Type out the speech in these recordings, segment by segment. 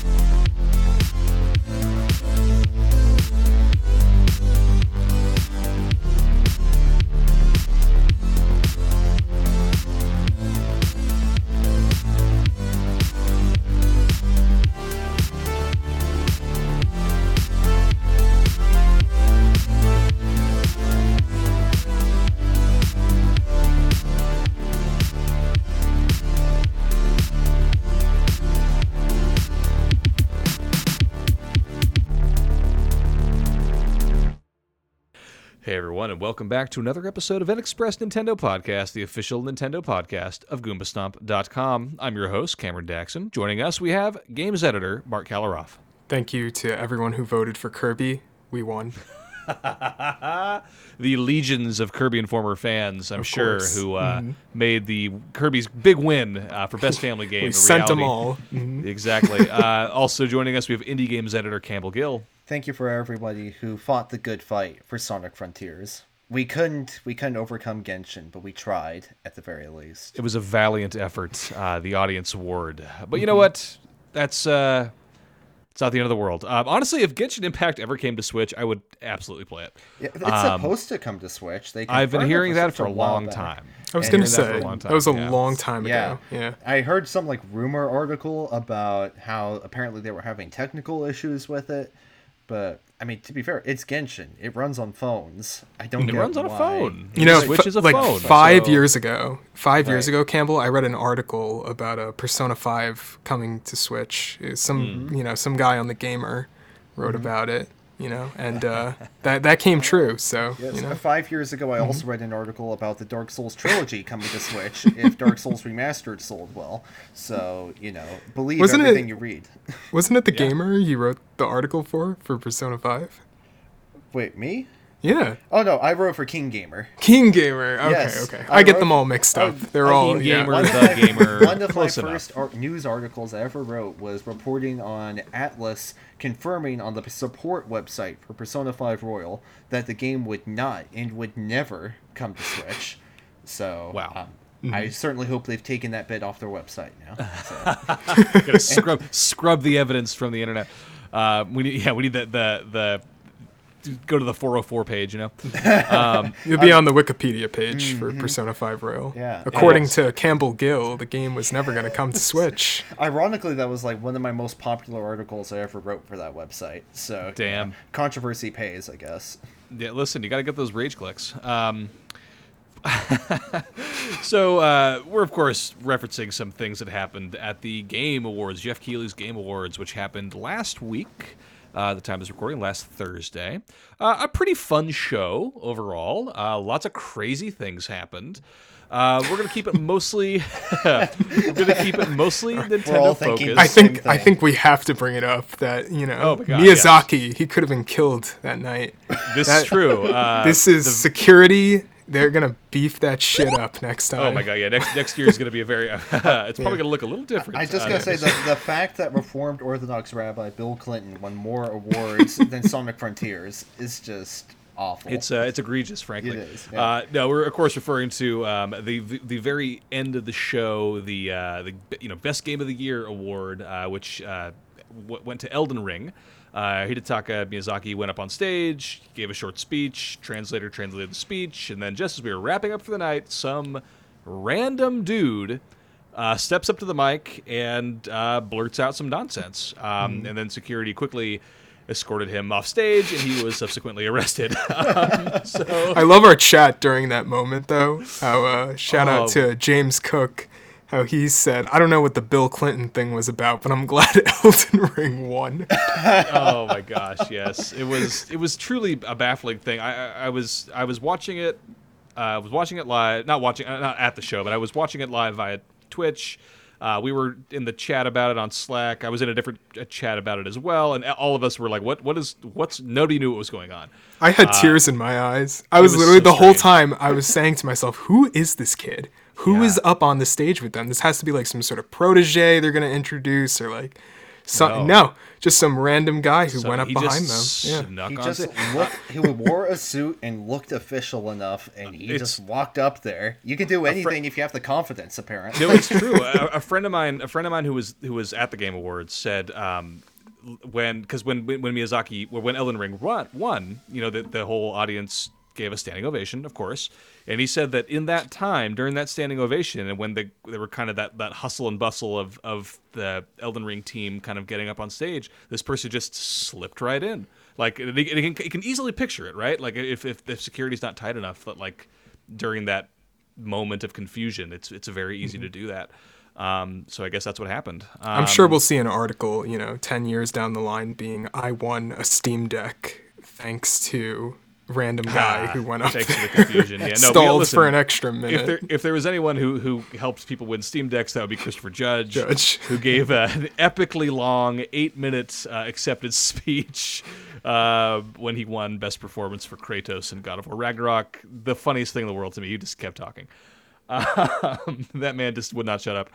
Everyone, and welcome back to another episode of NXpress Nintendo Podcast, the official Nintendo podcast of GoombaStomp.com. I'm your host, Cameron Daxon. Joining us, we have games editor Marc Kaliroff. Thank you to everyone who voted for Kirby. We won. the legions of Kirby and former fans, I'm Of sure, course. who uh, made the Kirby's big win uh, for best family game. We a sent them reality. all. Mhm. Exactly. uh, also joining us, we have indie games editor Campbell Gill. Thank you for everybody who fought the good fight for Sonic Frontiers. We couldn't we couldn't overcome Genshin, but we tried at the very least. It was a valiant effort, uh, the audience award. But you know what? That's uh, it's not the end of the world. Um, honestly, if Genshin Impact ever came to Switch, I would absolutely play it. Yeah, it's Um, supposed to come to Switch. They I've been hearing that for a long back. time. I was gonna heard that say for a long that was a yeah. long time ago. Yeah. ago. Yeah. I heard some like rumor article about how apparently they were having technical issues with it, but I mean to be fair, it's Genshin. It runs on phones. I don't. Know. It get runs on a phone. You know, Switch f- is a like phone. five so- years ago, five years ago, Campbell, I read an article about a Persona Five coming to Switch. Some, Mm-hmm. you know, some guy on the Gamer wrote about it. You know, and uh, that that came true. So Yes, you know, five years ago, I Mm-hmm. also read an article about the Dark Souls trilogy coming to Switch if Dark Souls Remastered sold well. So, you know, believe Wasn't it- everything you read. wasn't it the Yeah. Gamer you wrote the article for for Persona Five? Wait, me? Yeah, Oh, no, I wrote for KeenGamer. King Gamer. Okay, Yes, okay. I I get them all mixed up. I- They're I all King yeah. Gamer, One the my- gamer. One of my enough. first ar- news articles I ever wrote was reporting on Atlus confirming on the support website for Persona 5 Royal that the game would not and would never come to Switch. So, Wow. um, Mm-hmm. I certainly hope they've taken that bit off their website now. So. Scrub scrub the evidence from the internet. Uh, we need yeah we need the the the go to the 404 page you know um, You'll be on the Wikipedia page for Persona 5 Royal. Mm-hmm. Yeah. According Yes. to Campbell Gill, the game was never going to come to Switch. Ironically, that was like one of my most popular articles I ever wrote for that website. So, Damn. yeah, controversy pays, I guess. yeah listen you got to get those rage clicks um, so uh, we're of course referencing some things that happened at the game awards geoff keighley's game awards which happened last week uh, the time of this recording last thursday uh, a pretty fun show overall uh, lots of crazy things happened uh, we're gonna keep it mostly. we're gonna keep it mostly Nintendo focused. I Same think I think we have to bring it up that you know Oh God, Miyazaki he could have been killed that night. This That- is true. Uh, this is security. They're gonna beef that shit up next time. oh my god! Yeah, next next year is going to be a very. it's probably going to look a little different. I just uh, gotta say that the fact that Reformed Orthodox Rabbi Bill Clinton won more awards than Sonic Frontiers is just awful. It's uh, it's egregious, frankly. It is, yeah. Uh, no, we're of course referring to um, the, the the very end of the show, the uh, the you know best game of the year award, uh, which uh, w- went to Elden Ring. Uh, Hidetaka Miyazaki went up on stage, gave a short speech. Translator translated the speech, and then just as we were wrapping up for the night, some random dude uh, steps up to the mic and uh, blurts out some nonsense. Um, And then security quickly escorted him off stage, and he was subsequently arrested. um, so I love our chat during that moment though. How uh, shout Oh. out to James Cook. How he said, "I don't know what the Bill Clinton thing was about, but I'm glad Elden Ring won." oh my gosh, yes, it was it was truly a baffling thing. I I, was I was watching it, uh, I was watching it live, not watching uh, not at the show, but I was watching it live via Twitch. Uh, we were in the chat about it on Slack. I was in a different uh, chat about it as well, and all of us were like, "What? What is? What's?" Nobody knew what was going on. I had tears in my eyes. I was, Uh, was literally so the whole time I was saying to myself, "Who is this kid? Who is Yeah. up on the stage with them? This has to be like some sort of protege they're gonna introduce, or like So, No. no. just some random guy who So went up behind just them. Yeah. snuck He on just looked. He wore a suit and looked official enough, and he It's- just walked up there. You can do anything if you have the confidence, apparently. No, it's true. a, a friend of mine, a friend of mine who was who was at the Game Awards said um, when because when when Miyazaki when Elden Ring won, won you know the the whole audience gave a standing ovation, of course, and he said that in that time during that standing ovation and when they they were kind of that that hustle and bustle of of the Elden Ring team kind of getting up on stage, this person just slipped right in. Like it, it can, it can easily picture it, right? Like if if the security's not tight enough, that like during that moment of confusion, it's it's very easy to do that. Um, so I guess that's what happened. Um, I'm sure we'll see an article, you know, 10 years down the line being I won a Steam Deck thanks to random guy who went up thanks there. the confusion. Yeah, no, stalled listen, for an extra minute. If there if there was anyone who who helps people win Steam decks, that would be Christopher Judge, Judge. who gave uh, an epically long eight minutes uh, accepted speech uh, when he won Best Performance for Kratos in God of War Ragnarok. The funniest thing in the world to me. He just kept talking. Um, that man just would not shut up,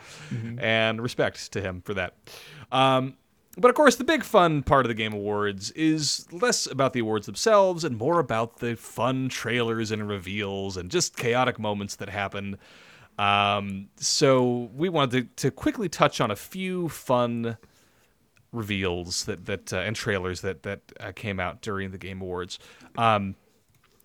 and respect to him for that. Um, but of course, the big fun part of the Game Awards is less about the awards themselves and more about the fun trailers and reveals and just chaotic moments that happen. Um, so we wanted to, to quickly touch on a few fun reveals that that uh, and trailers that that uh, came out during the Game Awards. Um,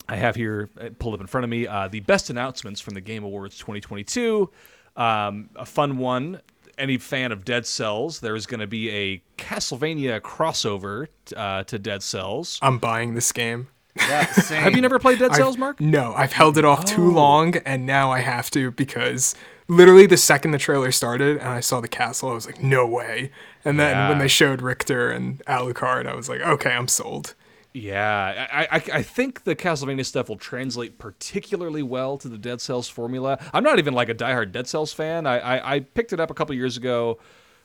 I have here uh, pulled up in front of me uh, the best announcements from the Game Awards 2022. Um, a fun one. Any fan of Dead Cells? There is going to be a Castlevania crossover uh, to Dead Cells. I'm buying this game. Yeah. Have you never played Dead I've- Cells, Marc? No, I've held it off Oh. too long, and now I have to because literally the second the trailer started and I saw the castle, I was like, no way. And then Yeah. when they showed Richter and Alucard, I was like, okay, I'm sold. Yeah, I, I, I think the Castlevania stuff will translate particularly well to the Dead Cells formula. I'm not even like a diehard Dead Cells fan. I, I, I picked it up a couple years ago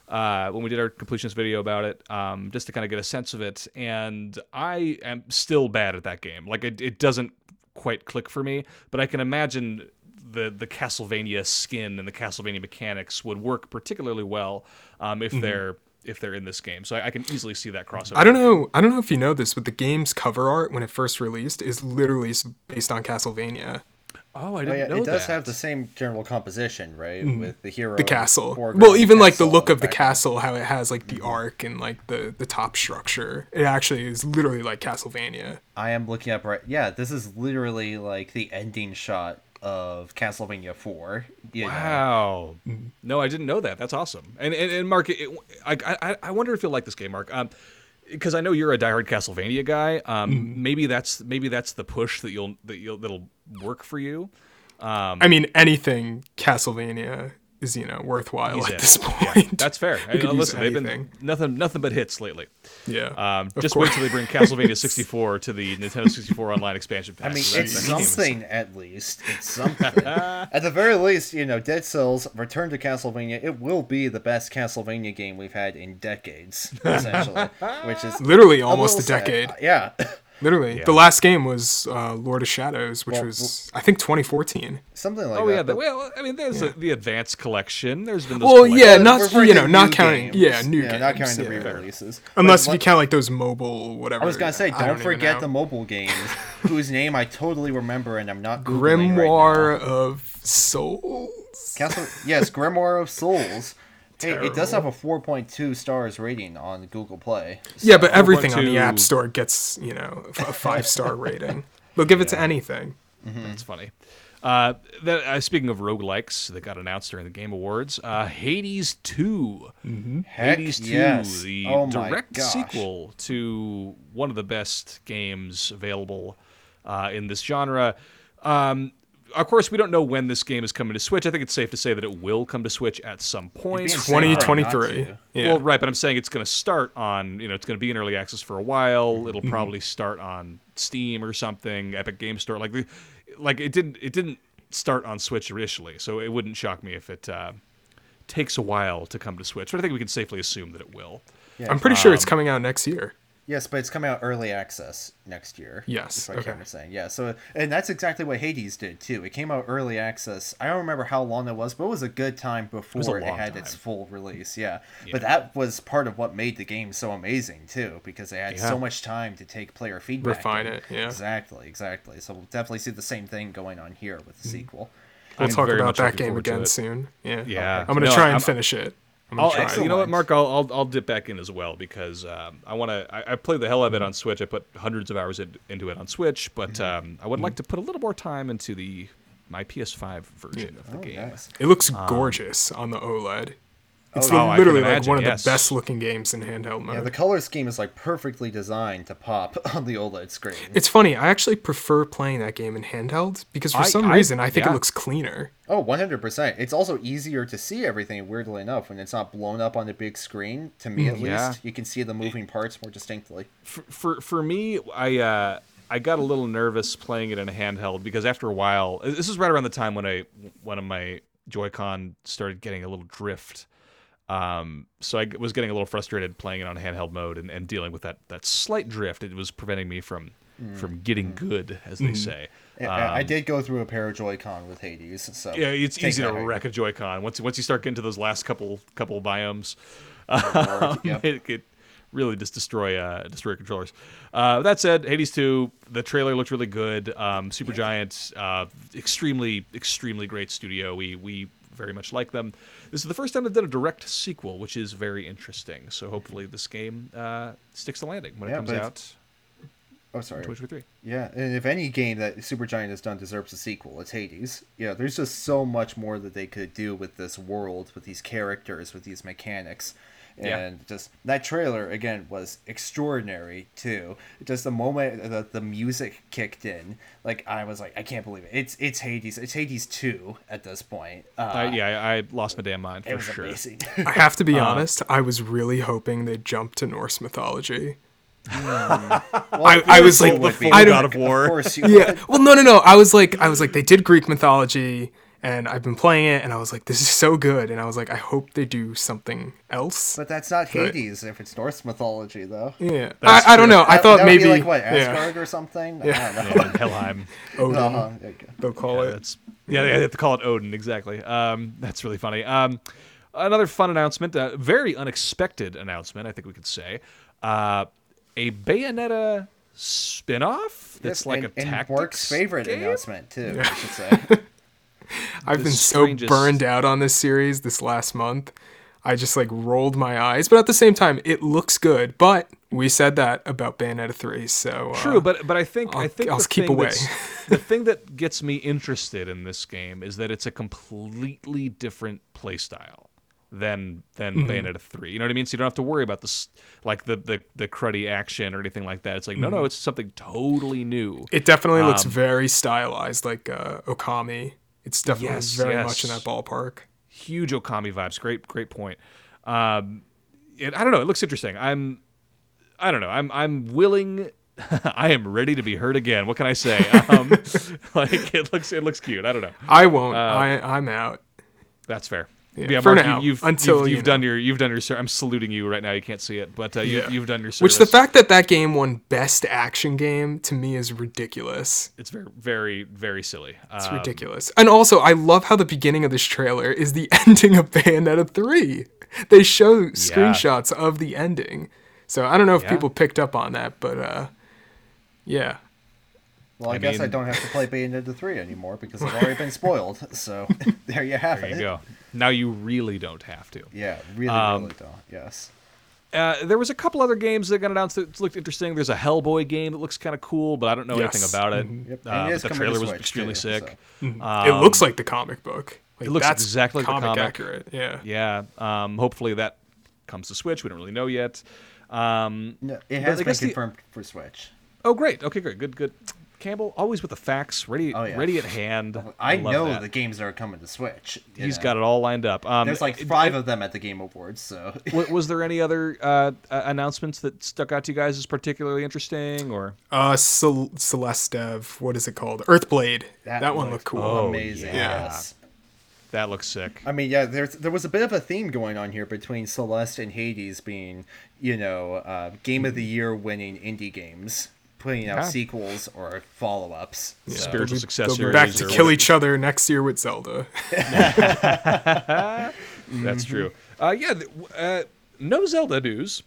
uh, when we did our completionist video about it, um, just to kind of get a sense of it. And I am still bad at that game. Like it, it doesn't quite click for me. But I can imagine the the Castlevania skin and the Castlevania mechanics would work particularly well um, if they're if they're in this game. So I, I can easily see that crossover. I don't know. I don't know if you know this, but the game's cover art when it first released is literally based on Castlevania. Oh, I Oh, didn't yeah, know it does that. have the same general composition, right? With the hero, Mm-hmm. The castle. Well, even like the look of the castle, how it has like the arc and like the the top structure. It actually is literally like Castlevania. I am looking up right. Yeah, this is literally like the ending shot of Castlevania Four. You know. Wow. Mm-hmm. No, I didn't know that. That's awesome. And and, and Marc, it, I, I I wonder if you'll like this game, Marc. Um, because I know you're a diehard Castlevania guy. Um, Mm-hmm. maybe that's maybe that's the push that you'll that you'll that'll work for you. Um, I mean, anything Castlevania is you know worthwhile He's at in. this Yeah, point. that's fair. You could And, use listen, they've been nothing nothing but hits lately. yeah. Um, Of just wait till they bring Castlevania 64 to the Nintendo 64 Online expansion pack. I mean, So it's that game something at least. It's something. at the very least, you know, Dead Cells Return to Castlevania. It will be the best Castlevania game we've had in decades, essentially. which is Literally almost a little sad. decade. Uh, Yeah. Literally, Yeah. the last game was uh, Lord of Shadows, which Well, was I think 2014. Something like Oh that. Oh yeah, the, but- well, I mean, there's the, the advanced collection. There's been those Well, yeah, not We're you know, not new counting. games. Yeah, new yeah, games. Not counting the re-releases. Unless But if you count like those mobile whatever. I was gonna say, I don't forget the mobile games, whose name I totally remember, and I'm not Googling right now. Grimoire of Souls. Castle, yes, Grimoire of Souls. Hey, it does have a 4.2 stars rating on Google Play. Yeah, but everything on the App Store gets you know a five star rating. They'll give it to anything. That's funny. Uh, that, uh, speaking of roguelikes that got announced during the Game Awards, uh, Hades 2. Heck Hades 2, yes. the Oh direct gosh. sequel to one of the best games available uh, in this genre. Um, of course, we don't know when this game is coming to Switch. I think it's safe to say that it will come to Switch at some point. being insane for it not 2023. Yeah. Well, right, but I'm saying it's going to start on, you know, it's going to be in early access for a while. Mm-hmm. It'll probably start on Steam or something, Epic Game Store. Like, the, like it didn't, it didn't start on Switch initially, so it wouldn't shock me if it uh, takes a while to come to Switch. But I think we can safely assume that it will. Yeah. I'm pretty sure Um, it's coming out next year. Yes, but it's coming out early access next year. Yes, is what okay. Cameron's saying. Yeah, so and that's exactly what Hades did too. It came out early access. I don't remember how long it was, but it was a good time before it, long had its full release. Yeah. Yeah. but that was part of what made the game so amazing too, because they had Yeah. so much time to take player feedback. Refine and- it, yeah. Exactly, exactly. So we'll definitely see the same thing going on here with the mm-hmm. sequel. We'll I'm talk about that game again soon. Yeah. Yeah. I'm gonna No, try and I'm- finish it. I'm gonna I'll, try. actually, you know what, Marc? I'll, I'll I'll dip back in as well because um, I want to. I, I played the hell out of it on Switch. I put hundreds of hours in, into it on Switch, but Mm-hmm. um, I would like to put a little more time into the my PS5 version of the Oh, game. nice. It looks gorgeous on the OLED. It's Oh, I can literally like imagine, one of yes. the best looking games in handheld mode. Yeah, the color scheme is like perfectly designed to pop on the OLED screen. It's funny. I actually prefer playing that game in handheld because for I- some I- reason I think yeah. it looks cleaner. Oh, 100%. It's also easier to see everything, weirdly enough, when it's not blown up on the big screen. To me, at Mm, Yeah. least, you can see the moving parts more distinctly. For for, for me, I uh, I got a little nervous playing it in a handheld because after a while, this is right around the time when I one of my Joy-Con started getting a little drift. Um, so I was getting a little frustrated playing it on handheld mode and, and dealing with that, that slight drift. It was preventing me from from getting good, as they say. I- I I did go through a pair of Joy-Con with Hades, so Um, Yeah, it's take easy to that how wreck a Joy-Con once once you start getting to those last couple couple biomes. Lord, yep. it could really just destroy uh, destroy controllers. Uh, that said, Hades 2, the trailer looked really good. Um, Supergiant, uh, extremely extremely great studio. We we very much like them. This is the first time they've done a direct sequel, which is very interesting. So hopefully this game uh, sticks the landing when Yeah, it comes out. Oh, sorry. 2023. Yeah, and if any game that Supergiant has done deserves a sequel, it's Hades. Yeah, there's just so much more that they could do with this world, with these characters, with these mechanics. Yeah. And just that trailer again was extraordinary too. Just the moment that the music kicked in, like I was like, I can't believe it. It's it's Hades. It's Hades two at this point. Uh, Uh, yeah, I, I lost my damn mind for it was sure. amazing. I have to Uh, be honest. I was really hoping they'd jump to Norse mythology. I, I was like, would be. I God don't. of War. Of course you Yeah. would. Well, no, no, no. I was like, I was like, they did Greek mythology, and I've been playing it, and I was like, this is so good, and I was like, I hope they do something else. But that's not But- Hades if it's Norse mythology though. Yeah. I, I don't know. I That- thought that would maybe be like what yeah, Asgard or something. I Yeah. don't know. Yeah, Helheim. Odin. Uh-huh. Okay. They'll call Yeah, it. that's yeah, they have to call it Odin exactly. Um, that's really funny. Um, another fun announcement, uh, very unexpected announcement, I think we could say. Uh, a Bayonetta spin-off that's Yes, like and, a and tactics Marc's favorite game? announcement too. I should say. I've been so burned out on this series this last month. I just like rolled my eyes, but at the same time, it looks good. But we said that about Bayonetta three, so uh, True, but but I think I I'll- think I'll the keep thing away. the thing that gets me interested in this game is that it's a completely different playstyle than than Mm-hmm. Bayonetta three. You know what I mean? So you don't have to worry about this like the the the cruddy action or anything like that. It's like no, Mm-hmm. no, it's something totally new. it definitely looks Um, very stylized, like uh, Okami. It's definitely Yes, very yes. much in that ballpark. huge Okami vibes. Great, great point. Um, it, I don't know. It looks interesting. I'm, I don't know. I'm, I'm willing. I am ready to be hurt again. What can I say? Um, like it looks, it looks cute. I don't know. I won't. Uh, I I'm out. That's fair. Yeah, for Marc, now, you, have until, you've, you you've done your, you've done your. Ser- I'm saluting you right now. You can't see it, but uh, you, Yeah. you've done your service. Which the fact that that game won Best Action Game to me is ridiculous. it's very, very, very silly. It's Um, ridiculous. And also, I love how the beginning of this trailer is the ending of Bayonetta 3. They show screenshots of the ending. So I don't know if Yeah. people picked up on that, but uh, yeah. Well, I, I guess I don't have to play Bayonetta 3 anymore because I've already been spoiled. So there you have There it. you go. Now you really don't have to. Yeah, really, Um, really don't. Yes. Uh, there was a couple other games that got announced that looked interesting. There's a Hellboy game that looks kind of cool, but I don't know anything about it. Yep. Uh, And it is but the trailer was extremely too, sick. so. it looks like the comic book. Like, Um, it looks that's exactly like the comic comic. accurate. Yeah. Yeah. Um, hopefully that comes to Switch. We don't really know yet. Um, No, it has been guess the- confirmed for Switch. oh, great. Okay, great. Good, good. Campbell, always with the facts, ready, Oh, yeah. ready at hand. I love know that. the games that are coming to Switch. you He's know. got it all lined up. Um, There's like it- five of them at the Game Awards, so wa- was there any other uh, uh, announcements that stuck out to you guys as particularly interesting, or Uh, Cel- Celeste Dev, what is it called? Earthblade. That, one looked cool. Oh, amazing. yeah. Yes. That looks sick. I mean, yeah, there's there was a bit of a theme going on here between Celeste and Hades being, you know, uh, game of the year winning indie games, putting out Yeah. sequels or follow ups. Spiritual They'll successors. They'll be back to kill each other next year with Zelda. That's true. Uh, yeah, th- uh, no Zelda news.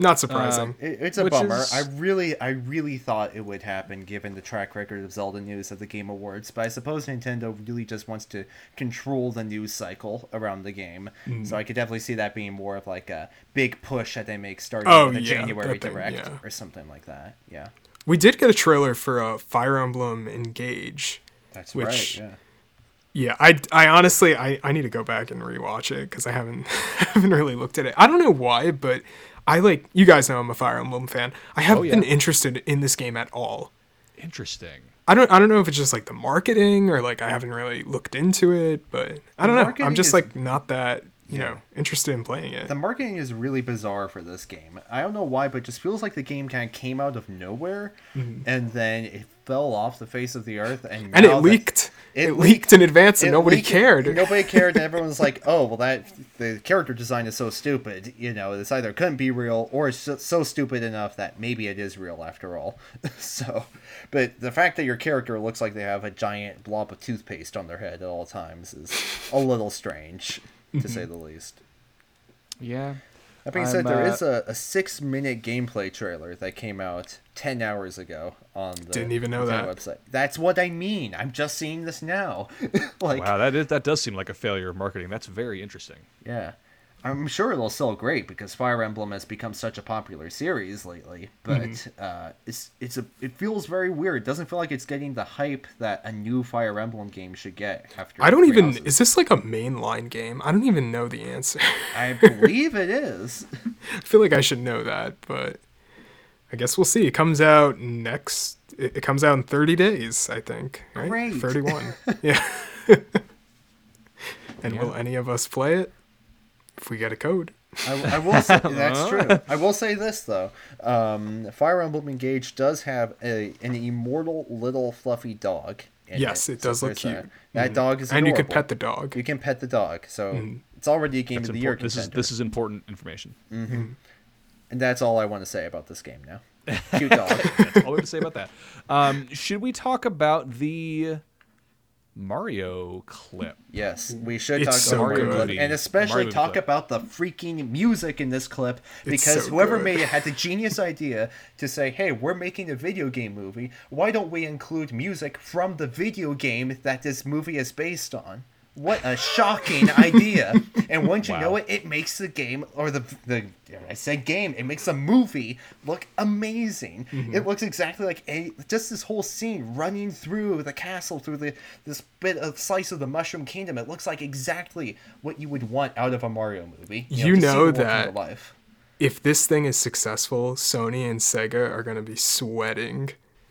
Not surprising. It, it's a Which bummer. is- I really, I really thought it would happen given the track record of Zelda news at the Game Awards, but I suppose Nintendo really just wants to control the news cycle around the game. Mm. So I could definitely see that being more of like a big push that they make starting Oh, with a yeah, January thing, direct yeah. or something like that. Yeah, we did get a trailer for uh, Fire Emblem Engage. that's Which- right. Yeah. Yeah, I, I honestly I, I need to go back and rewatch it because I haven't haven't really looked at it. I don't know why, but I like you guys know I'm a Fire Emblem fan. I haven't Oh, yeah. been interested in this game at all. Interesting. I don't I don't know if it's just like the marketing or like I haven't really looked into it, but I don't know. I'm just is- like not that you Yeah. know interested in playing it. The marketing is really bizarre for this game. I don't know why, but it just feels like the game kind of came out of nowhere, and then it fell off the face of the earth, and Mm-hmm. and now it that- leaked. It It, leaked- leaked in advance, and nobody leaked- cared. Nobody cared, and everyone was like, "Oh, well, that the character design is so stupid. You know, this either couldn't be real or it's so, so stupid enough that maybe it is real after all." so, but the fact that your character looks like they have a giant blob of toothpaste on their head at all times is a little strange, to say mm-hmm. the least. Yeah. That being I'm, said, there uh, is a, a six minute gameplay trailer that came out 10 hours ago on the Didn't even know that. website. That's what I mean. I'm just seeing this now. like, Wow, that is that does seem like a failure of marketing. That's very interesting. yeah. I'm sure it'll sell great because Fire Emblem has become such a popular series lately. But Mm-hmm. uh, it's it's a it feels very weird. It doesn't feel like it's getting the hype that a new Fire Emblem game should get. After I don't even. Houses. Is this like a mainline game? I don't even know the answer. I believe it is. I feel like I should know that, but I guess we'll see. It comes out next. It, it comes out in 30 days, I think. Right? Great. 31. yeah. and will any of us play it if we get a code? I, I will say that's true. I will say this though: um, Fire Emblem Engage does have a an immortal little fluffy dog. Yes, it does look there's that. cute. Mm-hmm. That dog is and you can pet the dog. You can pet the dog, so it's already a game That's of the year important. This is contender. this is important information. and that's all I want to say about this game now. Cute dog. That's all we have to say about that. Um, should we talk about the Mario clip? Yes, we should It's talk so about Mario good. clip, and especially Mario talk clip. about the freaking music in this clip because so whoever good. made it had the genius idea to say, "Hey, we're making a video game movie. Why don't we include music from the video game that this movie is based on?" What a shocking idea! And once you know it, it makes the game or the the I said game. It makes the movie look amazing. Mm-hmm. It looks exactly like a just this whole scene running through the castle through the this bit of slice of the Mushroom Kingdom. It looks like exactly what you would want out of a Mario movie. You to see know the world come that- life. If this thing is successful, Sony and Sega are going to be sweating.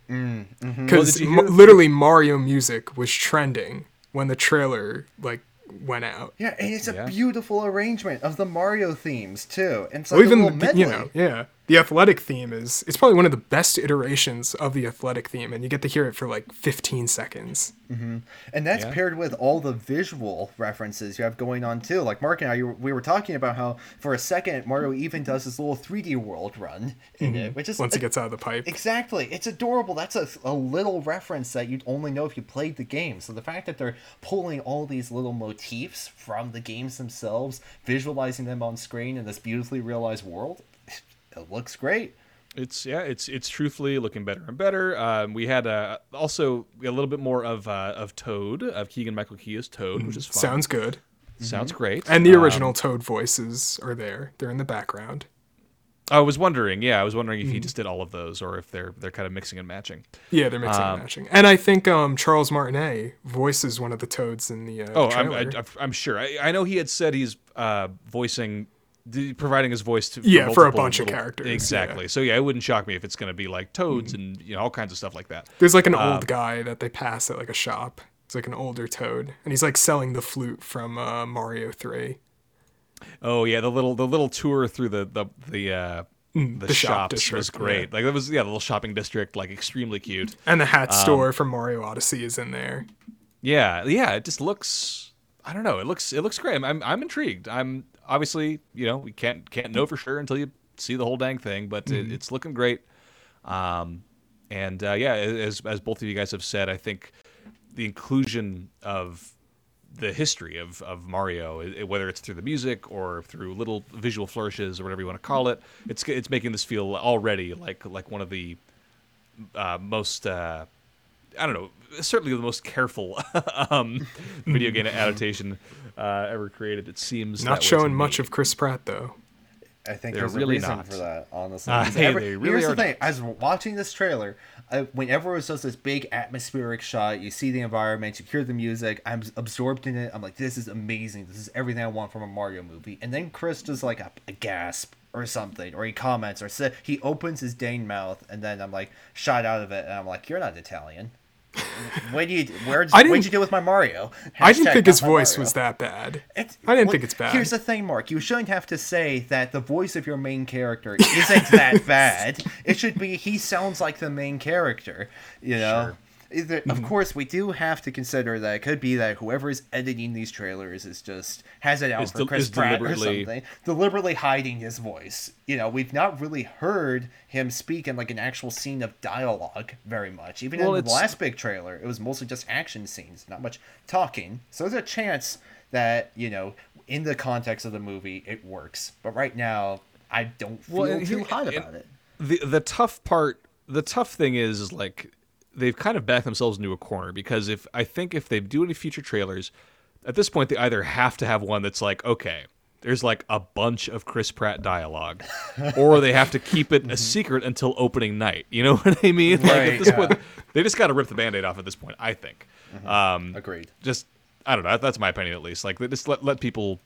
Mm, mm-hmm. Because Well, did literally Mario music was trending when the trailer like went out. Yeah, and it's a Yeah. beautiful arrangement of the Mario themes too. And so like Well, a even little the, medley. you know, yeah, the athletic theme is it's probably one of the best iterations of the athletic theme, and you get to hear it for like 15 seconds. And that's Yeah. paired with all the visual references you have going on too. Like Marc and I, we were talking about how for a second Mario even does his little 3D world run in it, which is Mm-hmm. Once it gets out of the pipe, Exactly. It's adorable. That's a, a little reference that you'd only know if you played the game. So the fact that they're pulling all these little motifs from the games themselves, visualizing them on screen in this beautifully realized world, it looks great. It's yeah, it's it's truthfully looking better and better. Um, we had uh, also a little bit more of uh, of Toad of Keegan Michael Key as Toad, which is fun. sounds good. sounds great. And the Um, original Toad voices are there; they're in the background. I was wondering, yeah, I was wondering Mm-hmm. if he just did all of those or if they're they're kind of mixing and matching. Yeah, they're mixing and matching. And I think um, Charles Martinet voices one of the Toads in the uh, Oh, I'm, I. I'm sure. I, I know he had said he's uh, voicing, providing his voice to Yeah, for a multiple bunch of characters, Exactly. yeah. Mm-hmm. So yeah, it wouldn't shock me if it's going to be like Toads and you know all kinds of stuff like that. There's like an Um, old guy that they pass at like a shop. It's like an older Toad, and he's like selling the flute from uh, Mario Three. Oh yeah, the little the little tour through the the the uh, the, Mm, the shop shops was district, great. Like that was yeah, the little shopping district, like extremely cute. And the Um, hat store from Mario Odyssey is in there. Yeah, yeah, it just looks I don't know. It looks it looks great. I'm, I'm I'm intrigued. I'm obviously you know we can't can't know for sure until you see the whole dang thing, but Mm-hmm. it, it's looking great. Um, and uh, yeah, as as both of you guys have said, I think the inclusion of the history of, of Mario, whether it's through the music or through little visual flourishes or whatever you want to call it, it's it's making this feel already like like one of the uh, most uh, I don't know, certainly the most careful um, video game adaptation uh, ever created. It seems Not way to showing much of Chris Pratt though. I think They're there's really a reason not. for that, honestly. Uh, 'Cause hey, every- they really here's are the thing: as we're watching this trailer, uh, whenever it does this big atmospheric shot, you see the environment, you hear the music. I'm absorbed in it. I'm like, this is amazing. This is everything I want from a Mario movie. And then Chris does like a, a gasp or something, or he comments, or sa he opens his dang mouth, and then I'm like shot out of it, and I'm like, you're not Italian. What do you? Where? I What'd didn't- you do with my Mario? I didn't think his voice Mario. was that bad. It's, I didn't well, think it's bad. Here's the thing, Marc. You shouldn't have to say that the voice of your main character isn't that bad. It should be he sounds like the main character. You know. Either- Mm-hmm. Of course, we do have to consider that it could be that whoever is editing these trailers is just has it out for del- Chris is Pratt or something, deliberately hiding his voice. You know, we've not really heard him speak in like an actual scene of dialogue very much. Even Well, in the last big trailer, it was mostly just action scenes, not much talking. So there's a chance that you know, in the context of the movie, it works. But right now, I don't feel Well, too hot about it. the the tough part the tough thing is, is like they've kind of backed themselves into a corner because if I think if they do any future trailers, at this point they either have to have one that's like okay, there's like a bunch of Chris Pratt dialogue, or they have to keep it a secret until opening night. You know what I mean? like Right, at this yeah. point, they just got to rip the band-aid off at this point. I think. Um, Agreed. just I don't know. That's my opinion at least. Like just let let people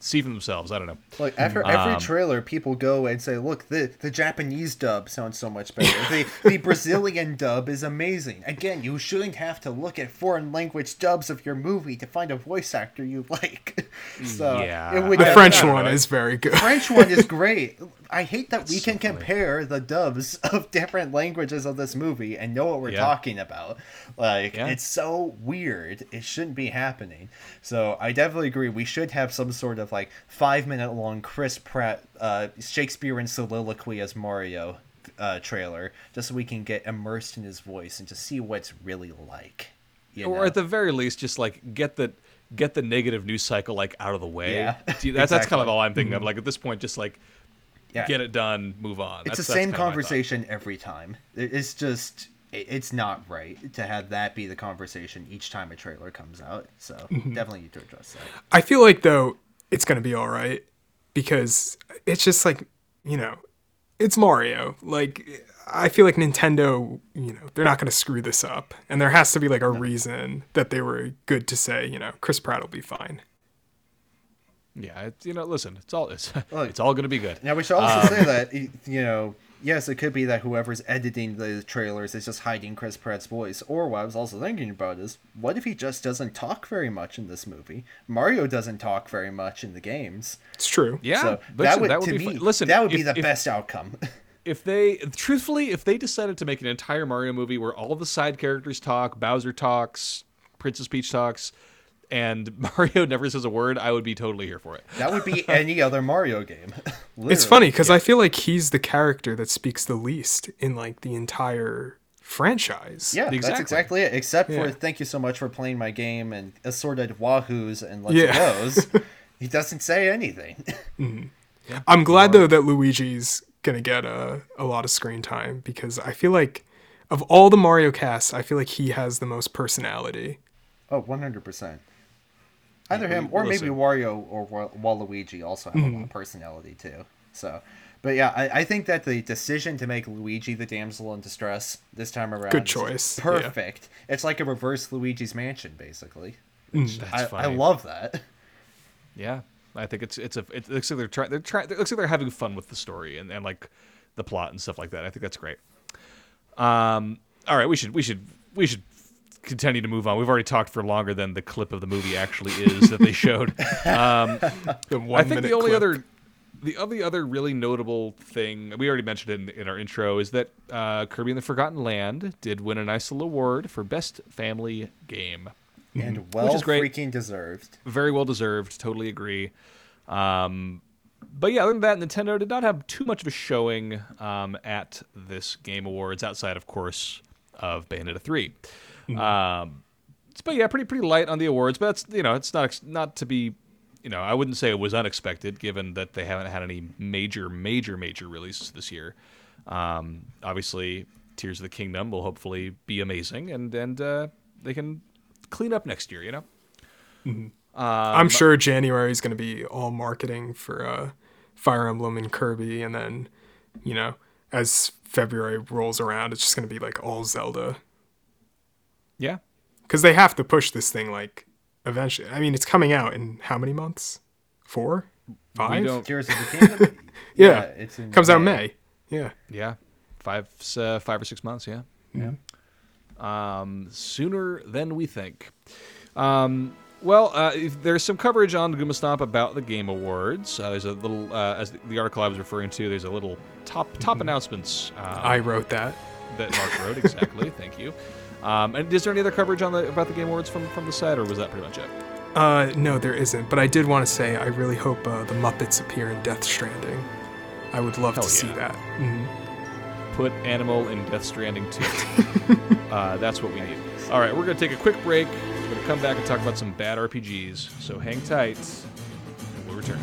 see for themselves. I don't know. Like after every Um, trailer, people go and say, "Look, the the Japanese dub sounds so much better. the the Brazilian dub is amazing." Again, you shouldn't have to look at foreign language dubs of your movie to find a voice actor you like. so Yeah. it would The I- French I one know. is very good. The French one is great. I hate that we can so compare the dubs of different languages of this movie and know what we're Yeah. talking about. Like Yeah. it's so weird. It shouldn't be happening. So I definitely agree. We should have some sort of like five minute long Chris Pratt uh, Shakespearean soliloquy as Mario uh, trailer, just so we can get immersed in his voice and just see what's really like. You or know? at the very least, just like get the get the negative news cycle like out of the way. Yeah, Do you- that's that's kind of all I'm thinking of. Like at this point, just like Yeah. get it done, move on. it's That's- the same kinda my thought. conversation every time. It's just it's not right to have that be the conversation each time a trailer comes out. So Mm-hmm. definitely need to address that. I feel like though it's gonna be all right because it's just like you know, it's Mario. Like I feel like Nintendo, you know, they're not gonna screw this up, and there has to be like a reason that they were good to say, you know, Chris Pratt will be fine. Yeah, it, you know, listen, it's all it's Look. it's all gonna be good. Now we should also um, say that you know. Yes, it could be that whoever's editing the trailers is just hiding Chris Pratt's voice. Or what I was also thinking about is, what if he just doesn't talk very much in this movie? Mario doesn't talk very much in the games. It's true. Yeah, so but that would, that would to be me. Listen, that would be if- the if- best outcome. If they, truthfully, if they decided to make an entire Mario movie where all the side characters talk, Bowser talks, Princess Peach talks, and Mario never says a word, I would be totally here for it. that would be any other Mario game. It's funny because I feel like he's the character that speaks the least in like the entire franchise. Yeah, Exactly. that's exactly it. Except for thank you so much for playing my game and assorted wahoos and let's Yeah. goes. he doesn't say anything. Mm-hmm. I'm glad though that Luigi's gonna get a, a lot of screen time because I feel like of all the Mario casts, I feel like he has the most personality. oh, 100%. Either him or maybe listen. Wario or Waluigi also have a lot of personality too. So, but yeah, I, I think that the decision to make Luigi the damsel in distress this time around Good is choice, yeah. Perfect. It's like a reverse Luigi's Mansion, basically. That's I, I love that. Yeah, I think it's it's a it looks like they're trying they're trying it looks like they're having fun with the story and, and like the plot and stuff like that. I think that's great. Um, all right, we should we should we should continue to move on. We've already talked for longer than the clip of the movie actually is that they showed. Um, The one I think the only clip. other the only other really notable thing we already mentioned in, in our intro is that uh, Kirby and the Forgotten Land did win a nice little award for best family game. and well is great. freaking deserved. very well deserved. Totally agree. Um, but yeah, other than that, Nintendo did not have too much of a showing um, at this Game Awards, outside, of course, of Bayonetta 3 Um, but yeah, pretty pretty light on the awards. But that's you know, it's not not to be. You know, I wouldn't say it was unexpected, given that they haven't had any major, major, major releases this year. Um, obviously, Tears of the Kingdom will hopefully be amazing, and and uh, they can clean up next year. You know. I'm sure January is going to be all marketing for uh, Fire Emblem and Kirby, and then, you know, as February rolls around, it's just going to be like all Zelda Yeah, because they have to push this thing like eventually. I mean, it's coming out in how many months? Four, five? don't- Tears of the Kingdom. Yeah. it's in Comes out in May. Yeah. Yeah, five uh, five or six months. Yeah, yeah. Um, sooner than we think. Um, well, uh, if there's some coverage on Goomba Stomp about the Game Awards. Uh, there's a little, uh, as the article I was referring to, there's a little top top announcements uh, I wrote that. that Marc wrote. Exactly. Thank you. Um, and is there any other coverage on the about the Game Awards from from the site, or was that pretty much it? Uh, no, there isn't. But I did want to say I really hope uh, the Muppets appear in Death Stranding. I would love Hell to see yeah. that. Mhm. Put Animal in Death Stranding 2. uh, that's what we need. All right, we're going to take a quick break. We're going to come back and talk about some bad RPGs. So hang tight, and we'll return.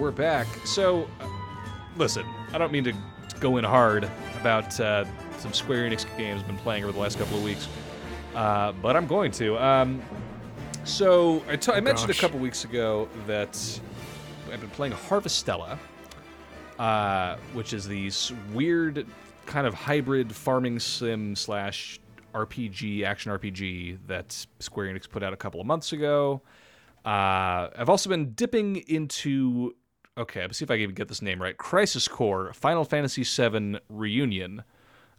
We're back. So, uh, listen, I don't mean to go in hard about uh, some Square Enix games I've been playing over the last couple of weeks, uh, but I'm going to. Um, so, I t- I mentioned a couple weeks ago that I've been playing Harvestella, uh, which is these weird kind of hybrid farming sim slash RPG, action RPG that Square Enix put out a couple of months ago. Uh, I've also been dipping into. Okay, let's see if I can even get this name right. Crisis Core Final Fantasy VII Reunion,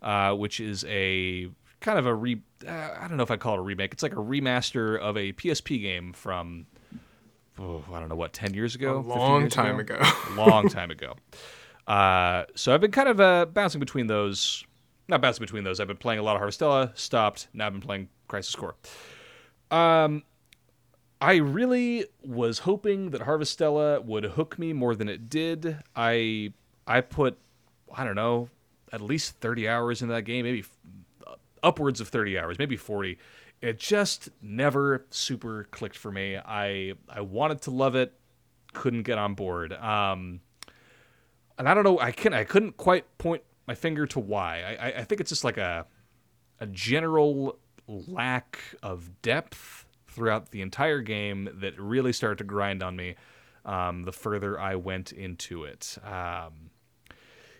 uh, which is a kind of a re. Uh, I don't know if I'd call it a remake. It's like a remaster of a PSP game from. Oh, I don't know what, ten years ago, A long time ago. long time ago. Uh, so I've been kind of uh, bouncing between those. Not bouncing between those. I've been playing a lot of Harvestella, stopped. Now I've been playing Crisis Core. Um, I really was hoping that Harvestella would hook me more than it did. I I put I don't know at least 30 hours into that game, maybe f- upwards of 30 hours, maybe 40. It just never super clicked for me. I I wanted to love it, couldn't get on board. Um, and I don't know. I can I couldn't quite point my finger to why. I I, I think it's just like a a general lack of depth throughout the entire game that really started to grind on me um, the further I went into it. Um,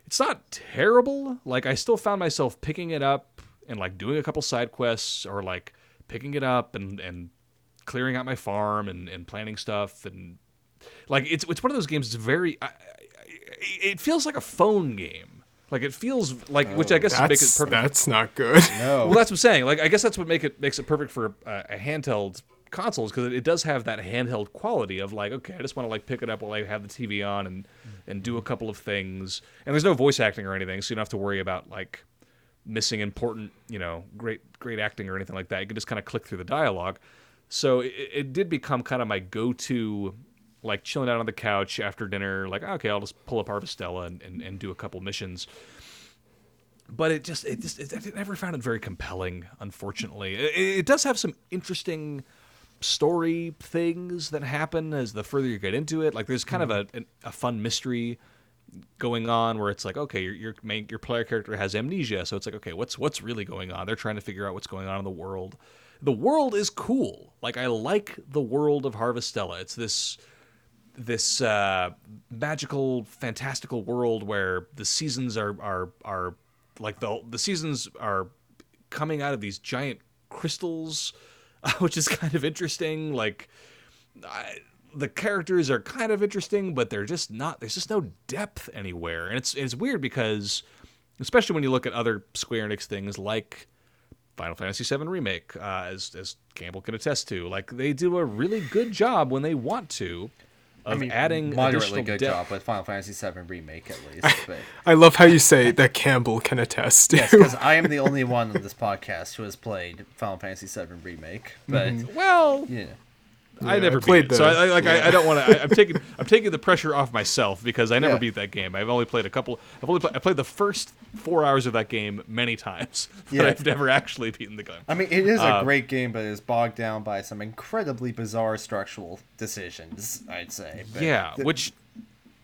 it's not terrible. Like I still found myself picking it up and like doing a couple side quests or like picking it up and and clearing out my farm and, and planting stuff and like it's it's one of those games. It's very I, I, it feels like a phone game. Like it feels like, which I guess makes it That's perfect. that's not good. No. Well, that's what I'm saying. Like, I guess that's what make it makes it perfect for uh, a handheld consoles because it, it does have that handheld quality of like, okay, I just want to like pick it up while I have the TV on and and do a couple of things. And there's no voice acting or anything, so you don't have to worry about like missing important, you know, great great acting or anything like that. You can just kind of click through the dialogue. So it, it did become kind of my go-to, like chilling out on the couch after dinner. Like, ah, okay, I'll just pull up Harvestella and, and, and do a couple missions but it just it just it, I never found it very compelling. Unfortunately, it, it does have some interesting story things that happen as the further you get into it. Like there's kind of mm-hmm. a an- a fun mystery going on where it's like okay your your main your player character has amnesia so it's like okay what's what's really going on they're trying to figure out what's going on in the world the world is cool like i like the world of harvestella it's this this uh, magical, fantastical world where the seasons are are are like the the seasons are coming out of these giant crystals, which is kind of interesting. Like I, the characters are kind of interesting, but they're just not. There's just no depth anywhere, and it's it's weird because, especially when you look at other Square Enix things like Final Fantasy VII Remake, uh, as as Campbell can attest to, like they do a really good job when they want to of I mean, adding moderately good depth. job with Final Fantasy VII remake at least. But I love how you say that Campbell can attest to. yes, because I am the only one on this podcast who has played Final Fantasy VII remake. But Well, yeah, I never played beat it, so I, like I, I don't want to. I'm taking I'm taking the pressure off myself because I never beat that game. I've only played a couple. I've only played, I played the first four hours of that game many times, but Yeah. I've never actually beaten the game. I mean it is a Uh, great game, but it is bogged down by some incredibly bizarre structural decisions. I'd say. But yeah, th- which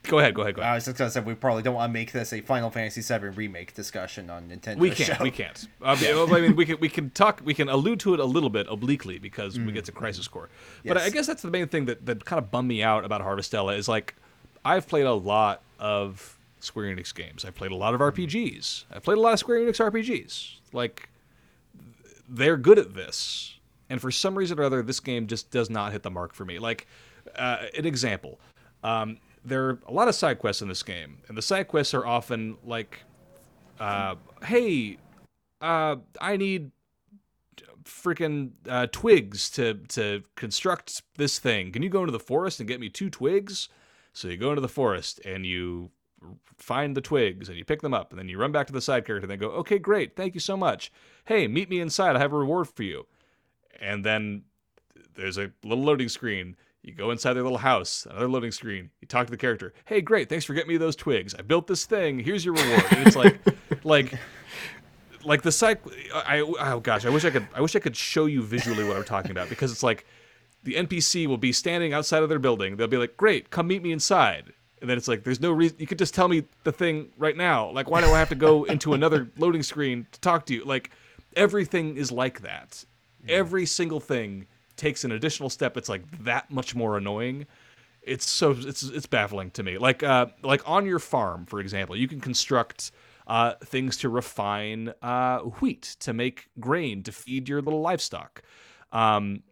go ahead, go ahead, go ahead. I was just gonna say we probably don't want to make this a Final Fantasy VII remake discussion on Nintendo. We can't. Show. We can't. I mean, well, I mean, we can. We can talk. We can allude to it a little bit obliquely because we get to Crisis Core. But I guess that's the main thing that that kind of bummed me out about Harvestella is like, I've played a lot of Square Enix games. I've played a lot of RPGs. I've played a lot of Square Enix RPGs. Like, they're good at this, and for some reason or other, this game just does not hit the mark for me. Like, uh, an example. Um, there are a lot of side quests in this game, and the side quests are often like uh, hey, uh, I need freaking uh, twigs to to construct this thing. Can you go into the forest and get me two twigs? So you go into the forest and you find the twigs and you pick them up and then you run back to the side character and they go, okay, great, thank you so much. Hey, meet me inside. I have a reward for you. And then there's a little loading screen. You go inside their little house, another loading screen. You talk to the character. Hey, great, thanks for getting me those twigs. I built this thing. Here's your reward. And it's like, like, like the side. I oh gosh, I wish I could. I wish I could show you visually what I'm talking about because it's like the NPC will be standing outside of their building. They'll be like, "Great, come meet me inside." And then it's like, "There's no reason. You could just tell me the thing right now. Like, why do I have to go into another loading screen to talk to you? Like, everything is like that. Every single thing takes an additional step. It's like that much more annoying. It's so it's it's baffling to me. Like uh like on your farm, for example, you can construct uh, things to refine uh, wheat to make grain to feed your little livestock. Um,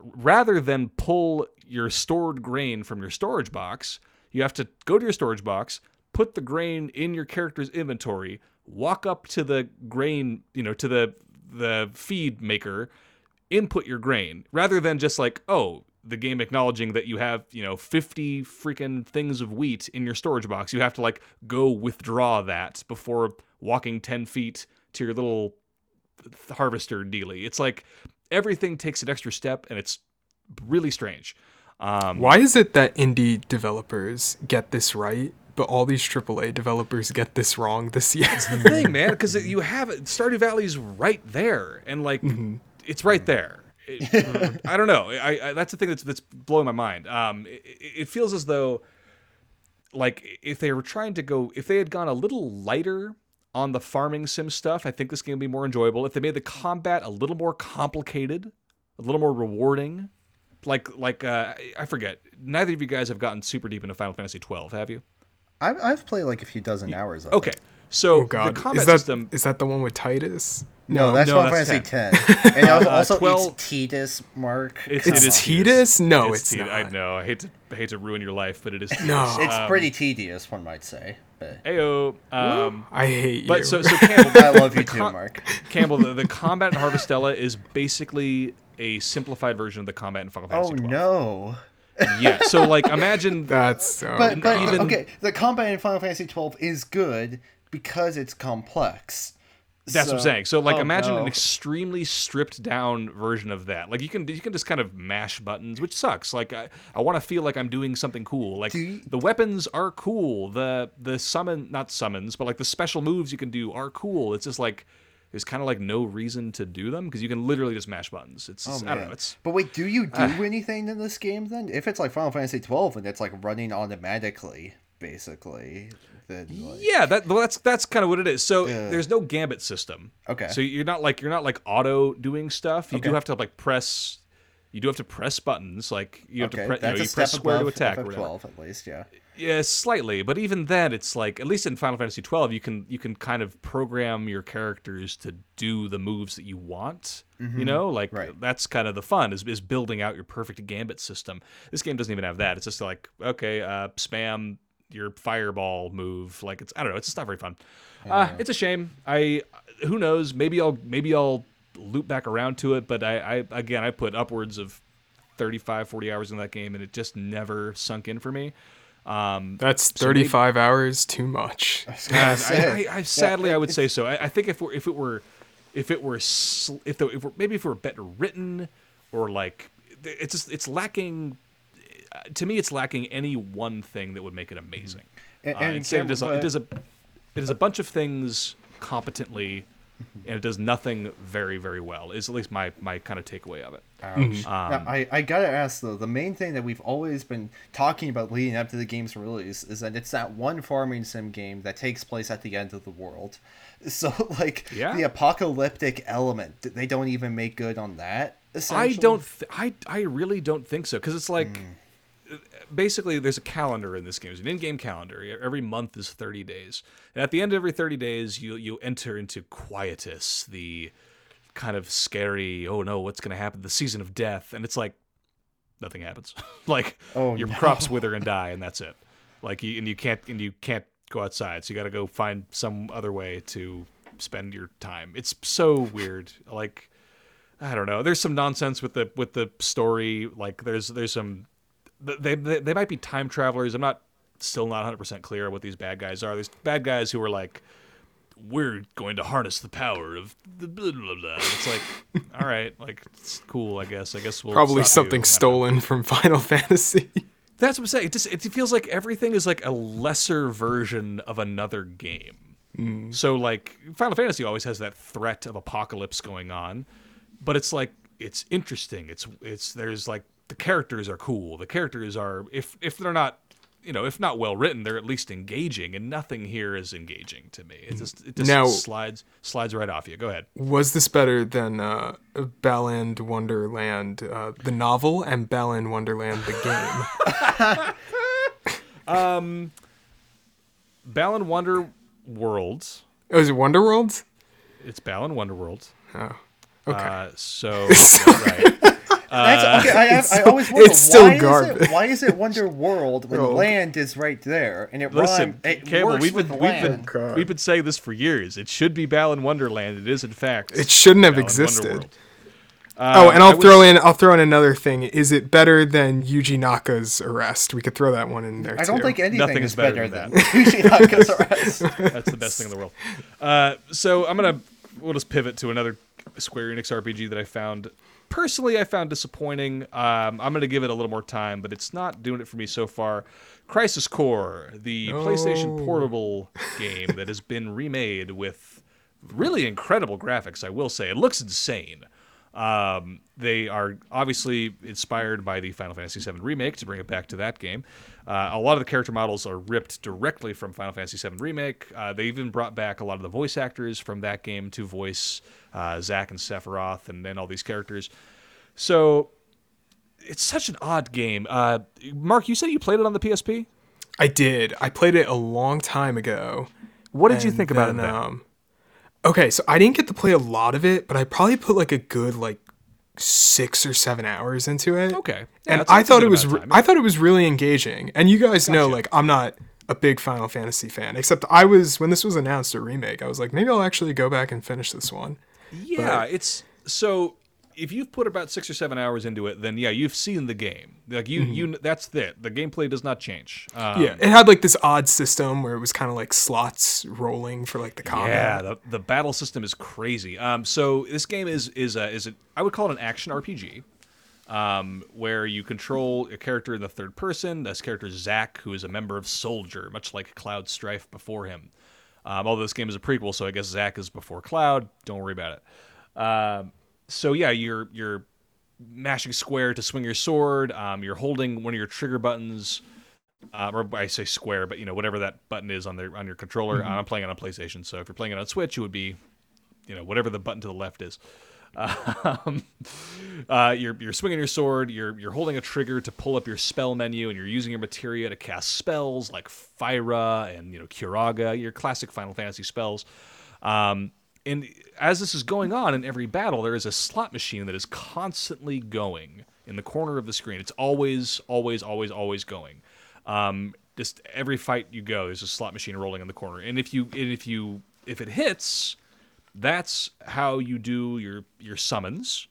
rather than pull your stored grain from your storage box, you have to go to your storage box, put the grain in your character's inventory, walk up to the grain, you know, to the the feed maker, input your grain, rather than just like, oh, the game acknowledging that you have, you know, 50 freaking things of wheat in your storage box. You have to like go withdraw that before walking 10 feet to your little harvester dealy. It's like everything takes an extra step and it's really strange. Um, Why is it that indie developers get this right, but all these AAA developers get this wrong this year? That's the thing, man, because you have it. Stardew Valley's right there, and like it's right there. It- I don't know. I, I that's the thing that's that's blowing my mind. Um, it, it feels as though like if they were trying to go, if they had gone a little lighter on the farming sim stuff, I think this game would be more enjoyable. If they made the combat a little more complicated, a little more rewarding, like like uh, I forget. Neither of you guys have gotten super deep into Final Fantasy twelve, have you? I've, I've played like a few dozen hours of it. Okay. it. So Oh god, the combat is that is system. that the one with Titus? No, that's no, Final that's Fantasy X. And also, Uh, also 12 it's Titus, Marc. It's, Come It's. Titus? No, it's Titus. I know. I hate to I hate to ruin your life, but it is. No. Titus. It's Um, pretty tedious, one might say. But Ayo. Um, I hate you. but so so Campbell, I love you too, com- Marc. Campbell, the, the combat in Harvestella is basically a simplified version of the combat in Final Oh Fantasy. 12. no. Yeah. So like, imagine that's uh, But, but even- okay, the combat in Final Fantasy twelve is good because it's complex. That's what I'm saying. So like oh, imagine no. an extremely stripped down version of that. Like you can you can just kind of mash buttons, which sucks. Like I, I want to feel like I'm doing something cool. Like you- the weapons are cool. The the summon not summons, but like the special moves you can do are cool. It's just like there's kind of like no reason to do them because you can literally just mash buttons. It's Oh, I don't know. It's But wait, do you do Ah. anything in this game then? If it's like Final Fantasy twelve and it's like running automatically, basically, like, Yeah, that well, that's that's kind of what it is. So Yeah. there's no gambit system. Okay. So you're not like you're not like auto doing stuff. You do have to like press. You do have to press buttons. Like you have okay, to press. You, know, you a press square to attack. or whatever. FF12 at least, yeah. Yeah, slightly, but even then, it's like at least in Final Fantasy twelve, you can you can kind of program your characters to do the moves that you want. You know, like Mm-hmm. Right. that's kind of the fun is is building out your perfect gambit system. This game doesn't even have that. It's just like okay, uh, spam your fireball move. Like it's I don't know. It's just not very fun. Uh, it's a shame. I who knows? Maybe I'll maybe I'll loop back around to it. But I, I again I put upwards of 35, 40 hours in that game, and it just never sunk in for me. Um, that's so maybe- 35 hours too much. I, say. I, I, sadly, I would say so. I, I think if we're, if it were, if it were, sl- if the, if we're, maybe if it were better written, or like, it's just it's lacking. Uh, To me, it's lacking any one thing that would make it amazing. And- Uh, and instead, it does, a, it does a, it does a bunch of things competently, and it does nothing very, very well. Is at least my my kind of takeaway of it. Um, I, I gotta ask though, the main thing that we've always been talking about leading up to the game's release is that it's that one farming sim game that takes place at the end of the world. So like Yeah. the apocalyptic element, they don't even make good on that. I don't. Th- I I really don't think so because it's like Hmm. Basically there's a calendar in this game. It's an in-game calendar. Every month is 30 days, and at the end of every 30 days, you you enter into quietus, the kind of scary. Oh no, what's going to happen? The season of death, and it's like nothing happens. like Oh, your no. crops wither and die, and that's it. Like you and you can't and you can't go outside, so you got to go find some other way to spend your time. It's so weird. Like I don't know. There's some nonsense with the with the story. Like there's there's some they they, they might be time travelers. I'm not still not 100 percent clear what these bad guys are. These bad guys who are like, we're going to harness the power of the blah blah blah. It's like, all right, like it's cool. I guess. I guess we'll Probably you. something I stolen from Final Fantasy. That's what I'm saying. It just it feels like everything is like a lesser version of another game. Hmm. So like Final Fantasy always has that threat of apocalypse going on, but it's like it's interesting. It's it's there's like the characters are cool. The characters are if if they're not you know if not well written, they're at least engaging, and nothing here is engaging to me. It just it just Now- slides slides right off you. Go ahead. Was this better than uh, Balan Wonderland, uh, the novel, and Baland Wonderland, the game? Um, Balan Wonder Worlds. oh, is it Wonder Worlds? It's Balan Wonder Worlds. Oh, okay. Uh, so right. That's, okay, I, I, I so- always wonder it's still why is it why is it Wonder World when Oh. land is right there and it Listen, rhyme, it Campbell, works we've with been we've been land. God. we've been saying this for years. It should be Balan Wonderland. It is in fact. It shouldn't have Balan existed. Wonderworld. oh, Uh, and I I'll was- throw in I'll throw in another thing. Is it better than Yuji Naka's arrest? We could throw that one in there I don't too. think anything Nothing is is better better than than Yuji Naka's arrest. That's the best thing in the world. Uh, so I'm gonna we'll just pivot to another Square Enix RPG that I found personally I found disappointing. Um, I'm gonna give it a little more time, but it's not doing it for me so far. Crisis Core, the PlayStation Portable game that has been remade with really incredible graphics. I will say it looks insane. Um, they are obviously inspired by the Final Fantasy VII remake to bring it back to that game. Uh, a lot of the character models are ripped directly from Final Fantasy VII remake. Uh, they even brought back a lot of the voice actors from that game to voice uh, Zack and Sephiroth and then all these characters. So it's such an odd game. Uh, Marc, you said you played it on the PSP. I did. I played it a long time ago What did you think about it then, then? Um, okay, so I didn't get to play a lot of it, but I probably put like a good like six or seven hours into it. Okay. Yeah, and I thought it was amount of re- time. I thought it was really engaging. And you guys know like I'm not a big Final Fantasy fan, except I was when this was announced a remake. I was like, maybe I'll actually go back and finish this one. Yeah, it's so if you've put about six or seven hours into it, then yeah, you've seen the game. Like you, you, that's it. The gameplay does not change. Um, Mm-hmm. yeah, it had like this odd system where it was kind of like slots rolling for like the combat. Yeah, the, the battle system is crazy. Um, so this game is is a, is a, I would call it an action RPG, um, where you control a character in the third person. This character is Zack, who is a member of Soldier, much like Cloud Strife before him. Um, although this game is a prequel, so I guess Zack is before Cloud. Don't worry about it. Um, so yeah, you're you're mashing square to swing your sword. Um, you're holding one of your trigger buttons, uh, or I say square, but you know whatever that button is on their on your controller. I'm playing it on PlayStation, so if you're playing it on Switch, it would be, you know, whatever the button to the left is. Um, uh, you're you're swinging your sword. You're you're holding a trigger to pull up your spell menu, and you're using your materia to cast spells like Fira and you know Kiraga, your classic Final Fantasy spells. Um, and as this is going on in every battle, there is a slot machine that is constantly going in the corner of the screen. It's always, always, always, always going. Um, just every fight you go, there's a slot machine rolling in the corner. And if you, and if you, if it hits, that's how you do your your summons.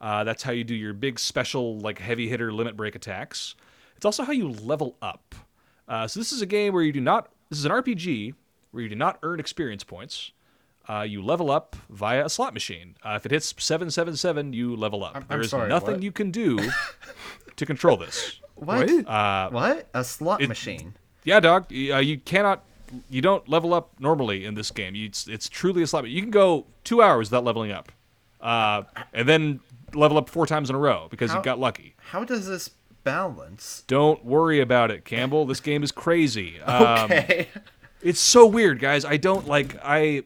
Uh, that's how you do your big special like heavy hitter limit break attacks. It's also how you level up. Uh, so this is a game where you do not. This is an RPG where you do not earn experience points. Uh, you level up via a slot machine. Uh, if it hits seven seven seven, you level up. I'm There is sorry, nothing what? you can do to control this. What? What? Uh, what? A slot machine. yeah, dog. Uh, you cannot. You don't level up normally in this game. You, it's, it's truly a slot. You can go two hours without leveling up, uh, and then level up four times in a row because How- you got lucky. How does this balance? Don't worry about it, Campbell. This game is crazy. Um, Okay. It's so weird, guys. I don't like. I.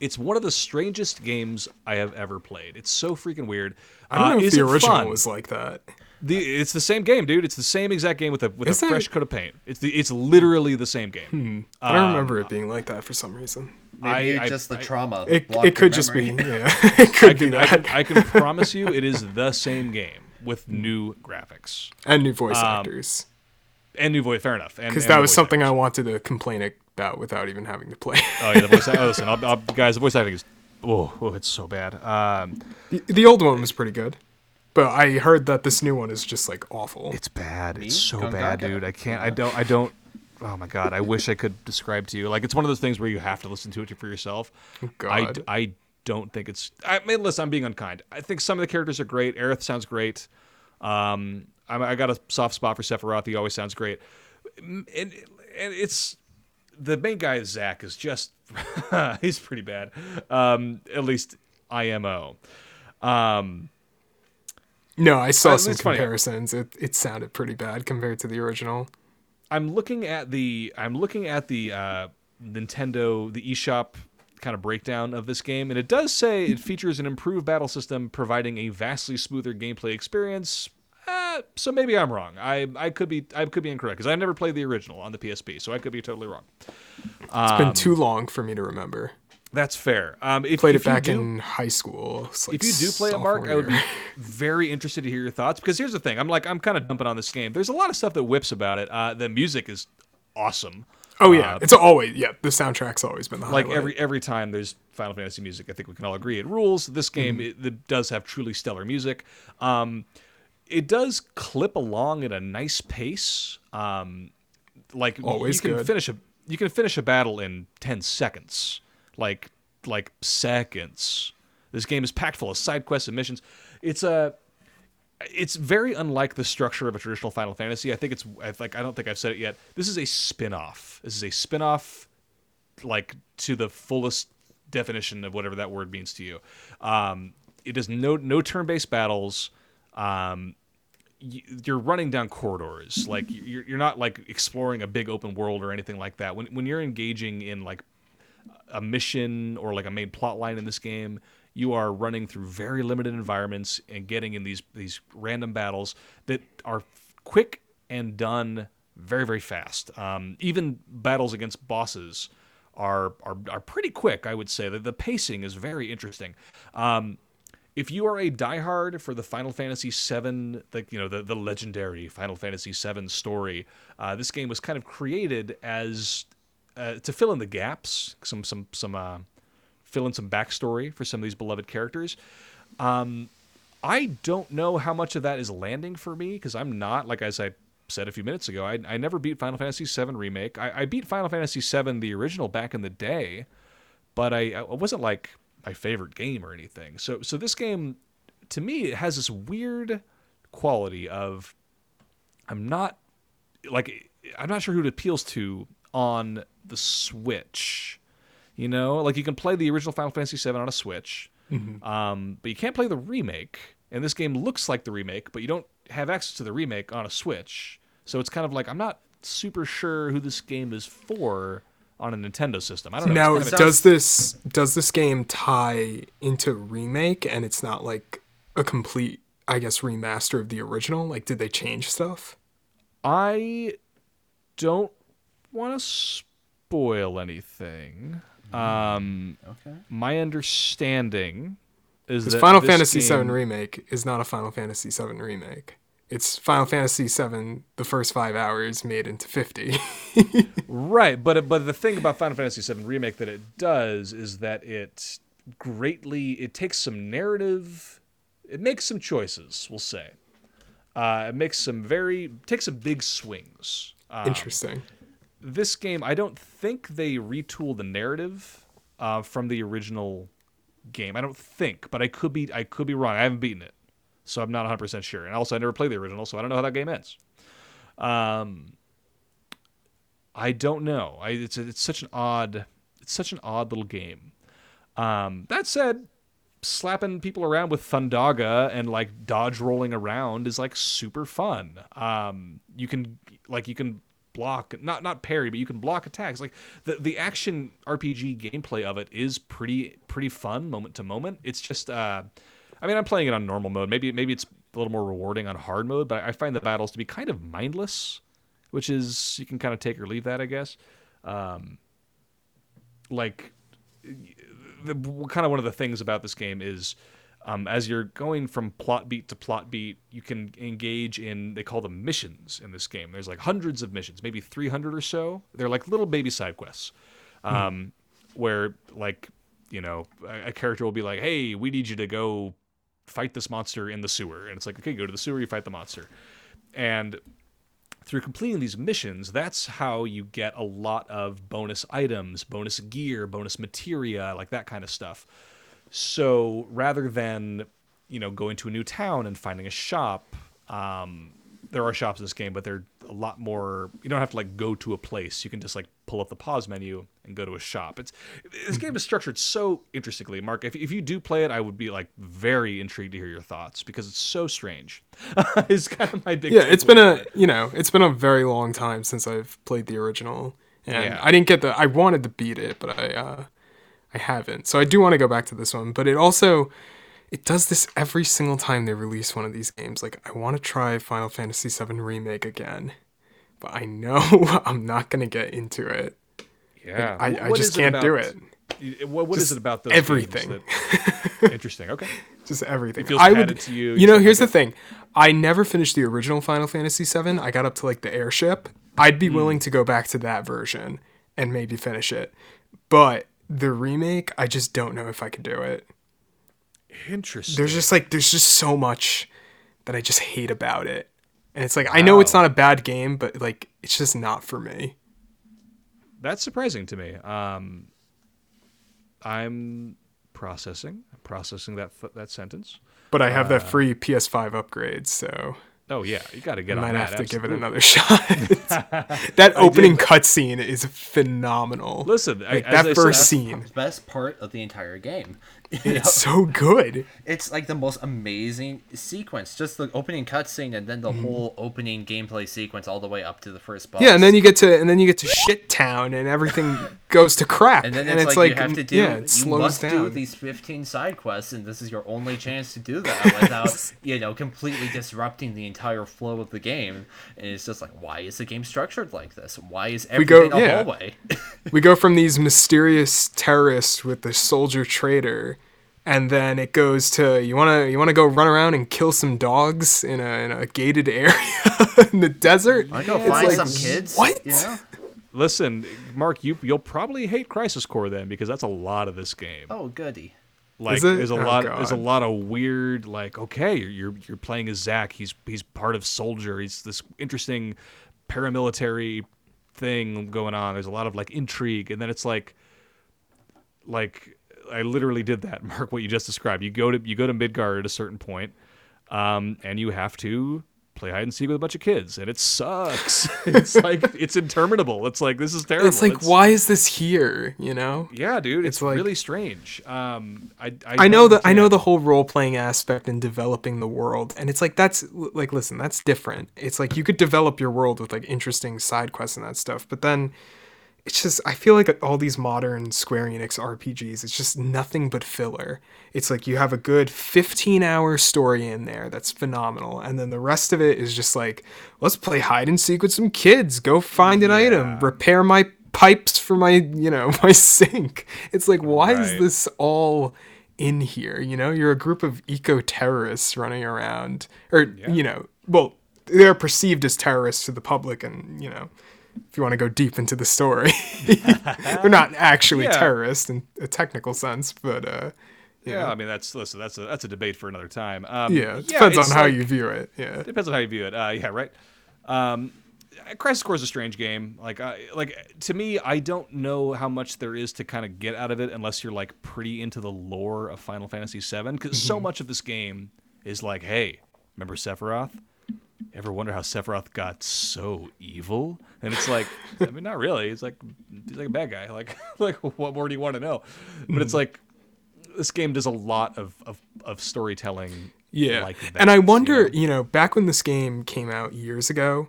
It's one of the strangest games I have ever played. It's so freaking weird. I don't Uh, know if the original fun? was like that. The, it's the same game, dude. It's the same exact game with a with Is a it? fresh coat of paint. It's the it's literally the same game. I don't remember it being like that for some reason. Maybe I- just the I- trauma. It, it could your just be memory. yeah. it could I be can, I, can, I can promise you, it is the same game with new graphics and new voice um, actors and new voice. Fair enough. because that was something I wanted to complain about without even having to play. Oh yeah, the voice. Oh, listen, I'll, I'll, guys, the voice acting is. Oh, oh, it's so bad. Um, the, the old one was pretty good, but I heard that this new one is just like awful. it's bad. Me? It's so Gongaga? bad, dude. I can't. I don't. I don't. Oh my god. I wish I could describe to you. Like it's one of those things where you have to listen to it for yourself. I, God. d- I don't think it's. I mean, listen, I'm being unkind. I think some of the characters are great. Aerith sounds great. Um, I, I got a soft spot for Sephiroth. He always sounds great. And, and it's the main guy, Zack, is just he's pretty bad. Um, at least IMO. Um, no, I saw Uh, some it's funny. comparisons. It it sounded pretty bad compared to the original. I'm looking at the I'm looking at the uh, Nintendo the eShop kind of breakdown of this game, and it does say it features an improved battle system, providing a vastly smoother gameplay experience. Uh, so maybe I'm wrong. I I could be I could be incorrect because I never played the original on the PSP, so I could be totally wrong. It's Um, been too long for me to remember. That's fair. Um, if, Played if it back do, in high school. Like if you do play it, Marc, I would be very interested to hear your thoughts because here's the thing: I'm like I'm kind of dumping on this game. There's a lot of stuff that whips about it. Uh, the music is awesome. Oh yeah, Uh, it's always yeah. The soundtrack's always been the like highlight. every every time there's Final Fantasy music, I think we can all agree it rules. This game Mm-hmm. it, it does have truly stellar music. Um, it does clip along at a nice pace. Um, like Always you can good. finish a you can finish a battle in ten seconds, like like seconds. This game is packed full of side quests and missions. It's a it's very unlike the structure of a traditional Final Fantasy. I think it's like I don't think I've said it yet. This is a spin-off. This is a spin-off like to the fullest definition of whatever that word means to you. Um, it does no no turn-based battles. Um, you're running down corridors. Like you're, you're not like exploring a big open world or anything like that. When when you're engaging in like a mission or like a main plot line in this game, you are running through very limited environments and getting in these these random battles that are quick and done very very fast. Um, even battles against bosses are are, are pretty quick. I would say that the pacing is very interesting. Um, if you are a diehard for the Final Fantasy VII, like you know the the legendary Final Fantasy VII story, uh, this game was kind of created as uh, to fill in the gaps, some some some uh, fill in some backstory for some of these beloved characters. Um, I don't know how much of that is landing for me because I'm not like as I said a few minutes ago. I, I never beat Final Fantasy VII remake. I, I beat Final Fantasy VII the original back in the day, but I, I wasn't like my favorite game or anything. So so this game to me it has this weird quality of I'm not like I'm not sure who it appeals to on the Switch. You know, like you can play the original Final Fantasy VII on a Switch, um, but you can't play the remake. And this game looks like the remake, but you don't have access to the remake on a Switch. So it's kind of like I'm not super sure who this game is for on a Nintendo system. I don't know. Now, kind of- does this does this game tie into remake, and it's not like a complete, I guess, remaster of the original? Like, did they change stuff? I don't want to spoil anything. Um, Okay. my understanding is Because that Final Fantasy game- VII remake is not a Final Fantasy VII remake. It's Final Fantasy VII, the first five hours made into fifty. Right, but but the thing about Final Fantasy VII remake that it does is that it greatly it takes some narrative, it makes some choices. We'll say, uh, it makes some very takes some big swings. Um, Interesting. this game, I don't think they retool the narrative uh, from the original game. I don't think, but I could be I could be wrong. I haven't beaten it, so I'm not 100 percent sure. And also, I never played the original, so I don't know how that game ends. Um, I don't know. I it's it's such an odd it's such an odd little game. Um, that said, slapping people around with Thundaga and like dodge rolling around is like super fun. Um, you can like you can block not not parry, but you can block attacks. Like the the action RPG gameplay of it is pretty pretty fun moment to moment. It's just uh, I mean I'm playing it on normal mode. Maybe maybe it's a little more rewarding on hard mode, but I find the battles to be kind of mindless, which is you can kind of take or leave that, I guess. Um, like the, kind of one of the things about this game is um, as you're going from plot beat to plot beat, you can engage in they call them missions in this game. There's like hundreds of missions, maybe 300 or so. They're like little baby side quests, um, where like you know a, a character will be like, "Hey, we need you to go fight this monster in the sewer," and it's like, "Okay, go to the sewer, you fight the monster," and through completing these missions, that's how you get a lot of bonus items, bonus gear, bonus materia, like that kind of stuff. So rather than, you know, going to a new town and finding a shop, um, there are shops in this game, but they're a lot more. You don't have to like go to a place. You can just like pull up the pause menu and go to a shop. It's this game is structured so interestingly, Marc. If, if you do play it, I would be like very intrigued to hear your thoughts because it's so strange. it's kind of my big. Yeah, It's been a you know it's been a very long time since I've played the original, and Yeah. I didn't get the. I wanted to beat it, but I uh, I haven't. So I do want to go back to this one, but it also it does this every single time they release one of these games. Like I want to try Final Fantasy VII remake again, but I know I'm not gonna get into it. Yeah, I, I just can't do about- it. What, what is it about those everything. that- interesting. Okay. Just everything. feels I would, to you, you you know, here's like the thing. I never finished the original Final Fantasy VII. I got up to like the airship. I'd be hmm. willing to go back to that version and maybe finish it. But the remake, I just don't know if I could do it. Interesting. There's just like there's just so much that I just hate about it. And it's like I know it's not a bad game, but like it's just not for me. That's surprising to me. Um, I'm processing, processing that that sentence. But I have that Uh, free PS5 upgrade, so Oh yeah, you got to I get on might that. have to give it another shot. that opening cutscene is phenomenal. Listen, Like, as that I first said- scene. Best part of the entire game. It's so good. It's like the most amazing sequence. Just the opening cutscene and then the mm-hmm. whole opening gameplay sequence all the way up to the first boss. Yeah, and then you get to and then you get to shit town and everything goes to crap. and then it's, like, you have to mm, do yeah, it you slows must do these 15 side quests and this is your only chance to do that without you know completely disrupting the entire flow of the game and it's just like why is the game structured like this why is We go- everything a yeah. hallway we go from these mysterious terrorists with the soldier trader and then it goes to you want to you want to go run around and kill some dogs in a, in a gated area in the desert? I go It's find like, some kids? what? You know? Listen, Marc, you you'll probably hate Crisis Core then because that's a lot of this game. oh goody. Like Is there's a Oh, lot there's a lot of weird like okay you're you're, you're playing as Zack he's he's part of Soldier. He's this interesting paramilitary thing going on. There's a lot of like intrigue. And then it's like like I literally did that Marc what you just described. You go to you go to Midgard at a certain point um and you have to play hide and seek with a bunch of kids and it sucks. It's like it's interminable. It's like this is terrible. it's like why is this here you know? Yeah dude it's, It's like- really strange. Um I I, I know the I know the whole role playing aspect in developing the world, and it's like that's like listen, that's different. It's like you could develop your world with like interesting side quests and that stuff, but then it's just I feel like all these modern Square Enix RPGs, it's just nothing but filler. It's like you have a good 15 hour story in there that's phenomenal, and then the rest of it is just like let's play hide and seek with some kids, go find an item, repair my pipes for my you know my sink. It's like why is this all in here? You know, you're a group of eco terrorists running around, or you know, well, they're perceived as terrorists to the public, and you know, if you want to go deep into the story, they're not actually Yeah. terrorists in a technical sense, but uh, Yeah, I mean that's listen, that's a that's a debate for another time. Um, yeah, it depends on how like- you view it. Yeah, depends on how you view it. Uh, yeah, right. Um, Crisis Core is a strange game. Like, I like to me, I don't know how much there is to kind of get out of it unless you're like pretty into the lore of Final Fantasy VII, because so much of this game is like, hey, remember Sephiroth? Ever wonder how Sephiroth got so evil? And it's like, I mean, not really. It's like he's like a bad guy. Like, like what more do you want to know? But it's hmm. like this game does a lot of of, of storytelling. yeah. like that, and I you wonder, know? you know, back when this game came out years ago,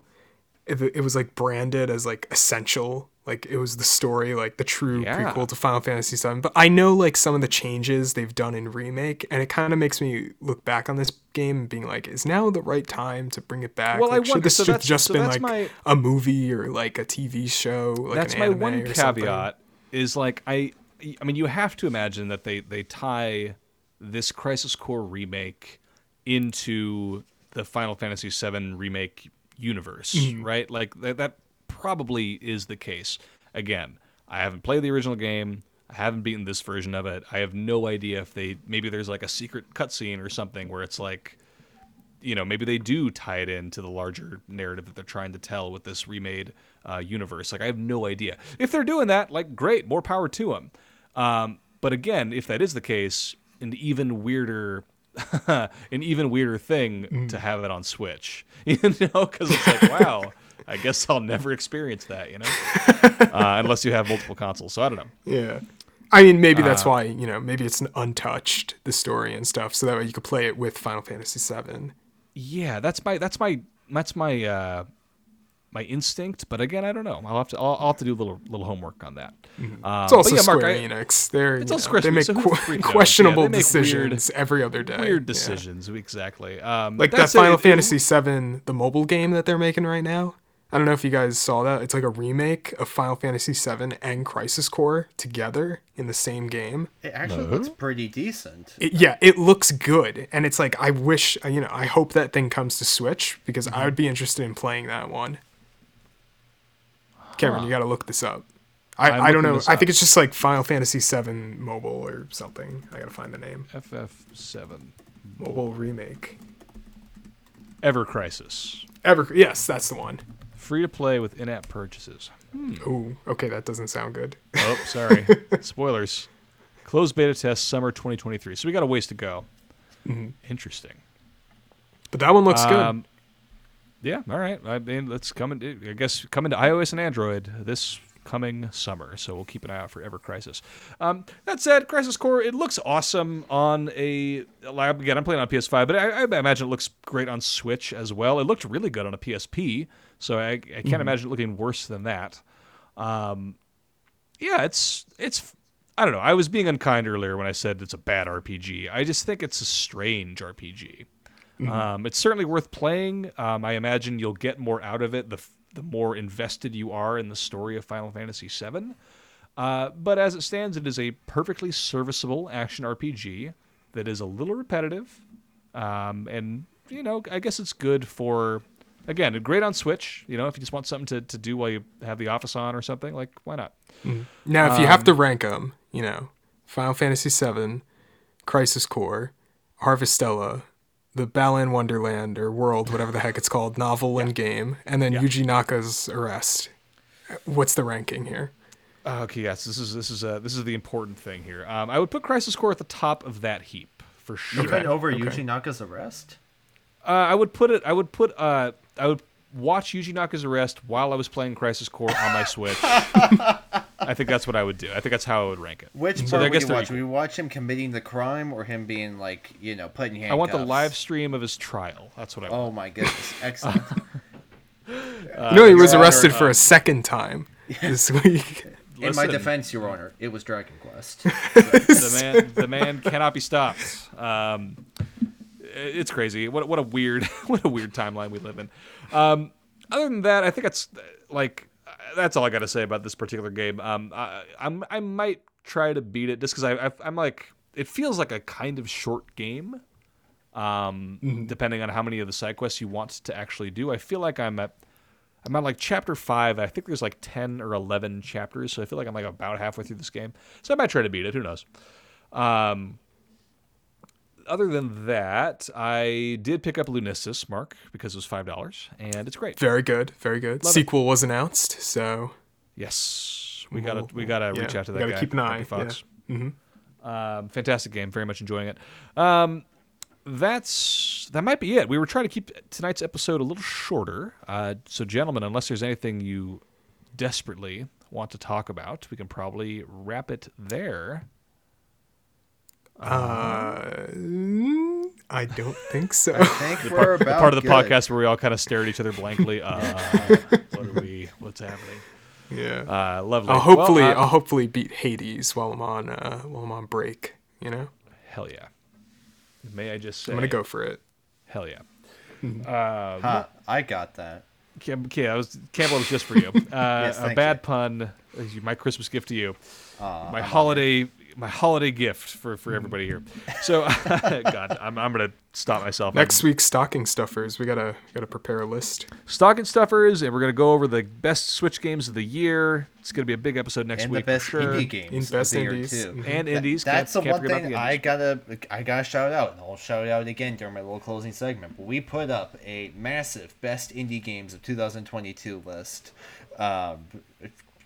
it, it was like branded as like essential. Like it was the story, like the true Yeah. prequel to Final Fantasy 7 But I know like some of the changes they've done in remake, and it kind of makes me look back on this game and being like, is now the right time to bring it back? Well, I like, should wonder- this so have that's- just so been like my- a movie or like a TV show? Like that's an my anime one or something? caveat is like I I mean you have to imagine that they they tie this Crisis Core remake into the Final Fantasy 7 remake universe, Mm-hmm. right? Like that that probably is the case. Again, I haven't played the original game. I haven't beaten this version of it. I have no idea if they maybe there's like a secret cutscene or something where it's like you know, maybe they do tie it into the larger narrative that they're trying to tell with this remade uh, universe. Like, I have no idea. If they're doing that, like, great, more power to them. Um, but again, if that is the case, an even weirder, an even weirder thing to have it on Switch, you know, because it's like, wow, I guess I'll never experience that, you know, uh, unless you have multiple consoles. So I don't know. Yeah. I mean, maybe Uh, that's why you know maybe it's untouched the story and stuff, so that way you could play it with Final Fantasy VII. Yeah, that's my that's my that's my uh my instinct, but again, I don't know. I'll have to I'll, I'll have to do a little little homework on that. Um, It's also but yeah, Square I- Enix. They're It's you know, Square they make so who que- the freak knows? questionable Yeah, they make decisions every other day. Weird Yeah. decisions, exactly. Um, Like that it. Final It- it- Fantasy VII, the mobile game that they're making right now. I don't know if you guys saw that. It's like a remake of Final Fantasy VII and Crisis Core together in the same game. It actually looks pretty decent. It, yeah, it looks good, and it's like I wish you know. I hope that thing comes to Switch because Mm-hmm. I would be interested in playing that one. Cameron, you got to look this up. I, I'm don't know. I think it's just like Final Fantasy VII mobile or something. I gotta find the name. FF7 Mobile remake. Ever Crisis, Ever. Yes, that's the one. Free to play with in-app purchases. Ooh, okay, that doesn't sound good. Oh, sorry, spoilers. Closed beta test summer 2023. So we got a ways to go. Mm-hmm. Interesting. But that one looks good. Um, yeah, all right. I mean, let's come into, I guess, come into iOS and Android this coming summer. So we'll keep an eye out for Ever Crisis. Um, that said, Crisis Core it looks awesome on a like, again. I'm playing on PS5, but I, I imagine it looks great on Switch as well. It looked really good on a PSP, so I, I can't imagine it looking worse than that. Um, yeah, it's it's. I don't know. I was being unkind earlier when I said it's a bad RPG. I just think it's a strange RPG. Um, it's certainly worth playing. Um, I imagine you'll get more out of it the the more invested you are in the story of Final Fantasy VII. Uh, but as it stands, it is a perfectly serviceable action RPG that is a little repetitive, um, and you know, I guess it's good for. Again, great on Switch. You know, if you just want something to, to do while you have the office on or something, like why not? Now, if you have to Um, rank them, you know, Final Fantasy VII, Crisis Core, Harvestella, the Balan Wonderland or World, whatever the heck it's called, novel and game, and then Yeah. Yuji Naka's Arrest. What's the ranking here? Uh, Okay, yes, this is this is uh, this is the important thing here. Um, I would put Crisis Core at the top of that heap for sure. Even over okay. Yuji Naka's arrest? Uh, I would put it. I would put. Uh, I would watch Yuji Naka's Arrest while I was playing Crisis Core on my Switch. I think that's what I would do. I think that's how I would rank it. Which So part I would guess you watch? equal. Would you watch him committing the crime or him being like, you know, putting in handcuffs? I want the live stream of his trial. That's what I want. Oh my goodness. Excellent. Uh, you know, he was Your Honor, arrested for uh, a second time this week. in my defense, Your Honor, it was Dragon Quest. the man the man cannot be stopped. Um, it's crazy. What what a weird what a weird timeline we live in. Um, other than that, I think it's uh, like that's all I got to say about this particular game. Um, I, I'm I might try to beat it just because I, I I'm like it feels like a kind of short game. Um, depending on how many of the side quests you want to actually do, I feel like I'm at I'm at like chapter five. I think there's like ten or eleven chapters, so I feel like I'm like about halfway through this game. So I might try to beat it. Who knows? Um, other than that, I did pick up Lunistice, Marc, because it was five dollars, and it's great. Very good, very good. Love it. Sequel was announced, so Yes, we gotta We'll- gotta yeah, reach out to we that gotta guy. keep an eye, Fox. yeah. Um, fantastic game. Very much enjoying it. Um, that's that might be it. We were trying to keep tonight's episode a little shorter. Uh, so, gentlemen, unless there's anything you desperately want to talk about, we can probably wrap it there. Uh, I don't think so. I think we're about part of the good. podcast where we all kind of stare at each other blankly. Uh, what are we? What's happening? yeah. Uh, lovely. I'll hopefully Well, uh, I'll hopefully beat Hades while I'm on uh, while I'm on break. You know, hell yeah. May I just say? I'm gonna go for it. Hell yeah. Ha, I got that. Cam- yeah, I was Campbell was just for you. Uh, a bad you. pun. is My Christmas gift to you. Aw, my I'm holiday, my holiday gift for, for everybody here. So, God, I'm, I'm gonna stop myself. Next week's stocking stuffers. We gotta gotta prepare a list. stocking stuffers, and we're gonna go over the best Switch games of the year. It's gonna be a big episode next and the week best for sure. indie games In of best the year indies. too. Mhm. And Th- indies. That's can't, the can't one thing the I gotta I gotta shout out, and I'll shout out again during my little closing segment. But we put up a massive best indie games of 2022 list. Um,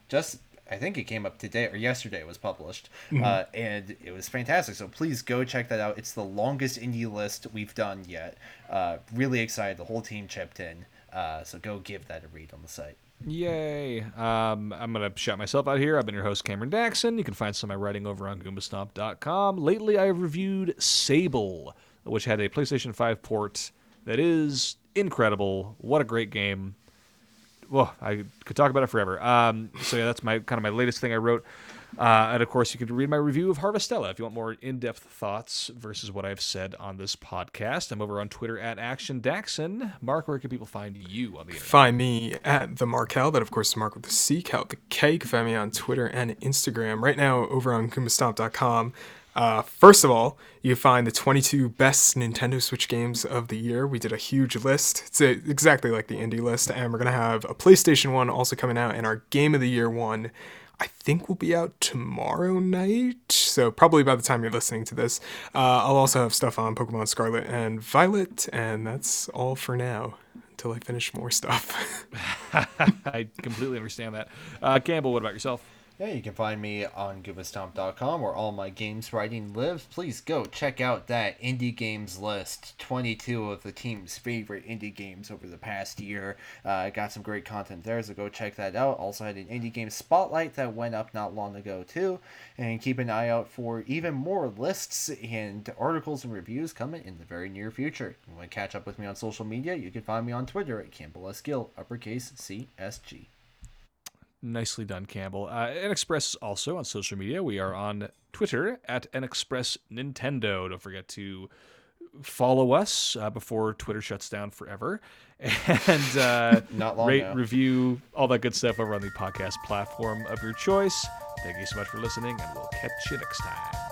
just I think it came up today or yesterday it was published, Mm-hmm. uh, and it was fantastic. So please go check that out. It's the longest indie list we've done yet. Uh, really excited. The whole team chipped in. Uh, so go give that a read on the site. Yay! Um, I'm gonna shout myself out here. I've been your host Cameron Daxon. You can find some of my writing over on GoombaStomp.com. Lately, I have reviewed Sable, which had a PlayStation 5 port that is incredible. What a great game! Well, I could talk about it forever. Um, so yeah, that's my kind of my latest thing I wrote. Uh, and of course, you can read my review of Harvestella if you want more in-depth thoughts versus what I've said on this podcast. I'm over on Twitter at Action Daxon. Marc, where can people find you on the internet? Find me at the Markel. That of course is Marc with the C, Cal the K. You can find me on Twitter and Instagram. Right now over on GoombaStomp.com. Uh, first of all, you find the 22 best Nintendo Switch games of the year. We did a huge list. It's a, exactly like the indie list, and we're gonna have a PlayStation one also coming out, and our Game of the Year one. I think will be out tomorrow night. So probably by the time you're listening to this, uh, I'll also have stuff on Pokemon Scarlet and Violet, and that's all for now until I finish more stuff. I completely understand that. Uh, Campbell, what about yourself? Yeah, you can find me on GoombaStomp.com where all my games writing lives. Please go check out that indie games list 22 of the team's favorite indie games over the past year. Uh, I got some great content there, so go check that out. Also, had an indie game spotlight that went up not long ago, too. And keep an eye out for even more lists and articles and reviews coming in the very near future. If you want to catch up with me on social media, you can find me on Twitter at Campbell S. Gill, uppercase CSG. Nicely done, Campbell. Uh, NXpress also on social media. We are on Twitter at NXpress Nintendo. Don't forget to follow us uh, before Twitter shuts down forever, and uh, Not long rate, now. review, all that good stuff over on the podcast platform of your choice. Thank you so much for listening, and we'll catch you next time.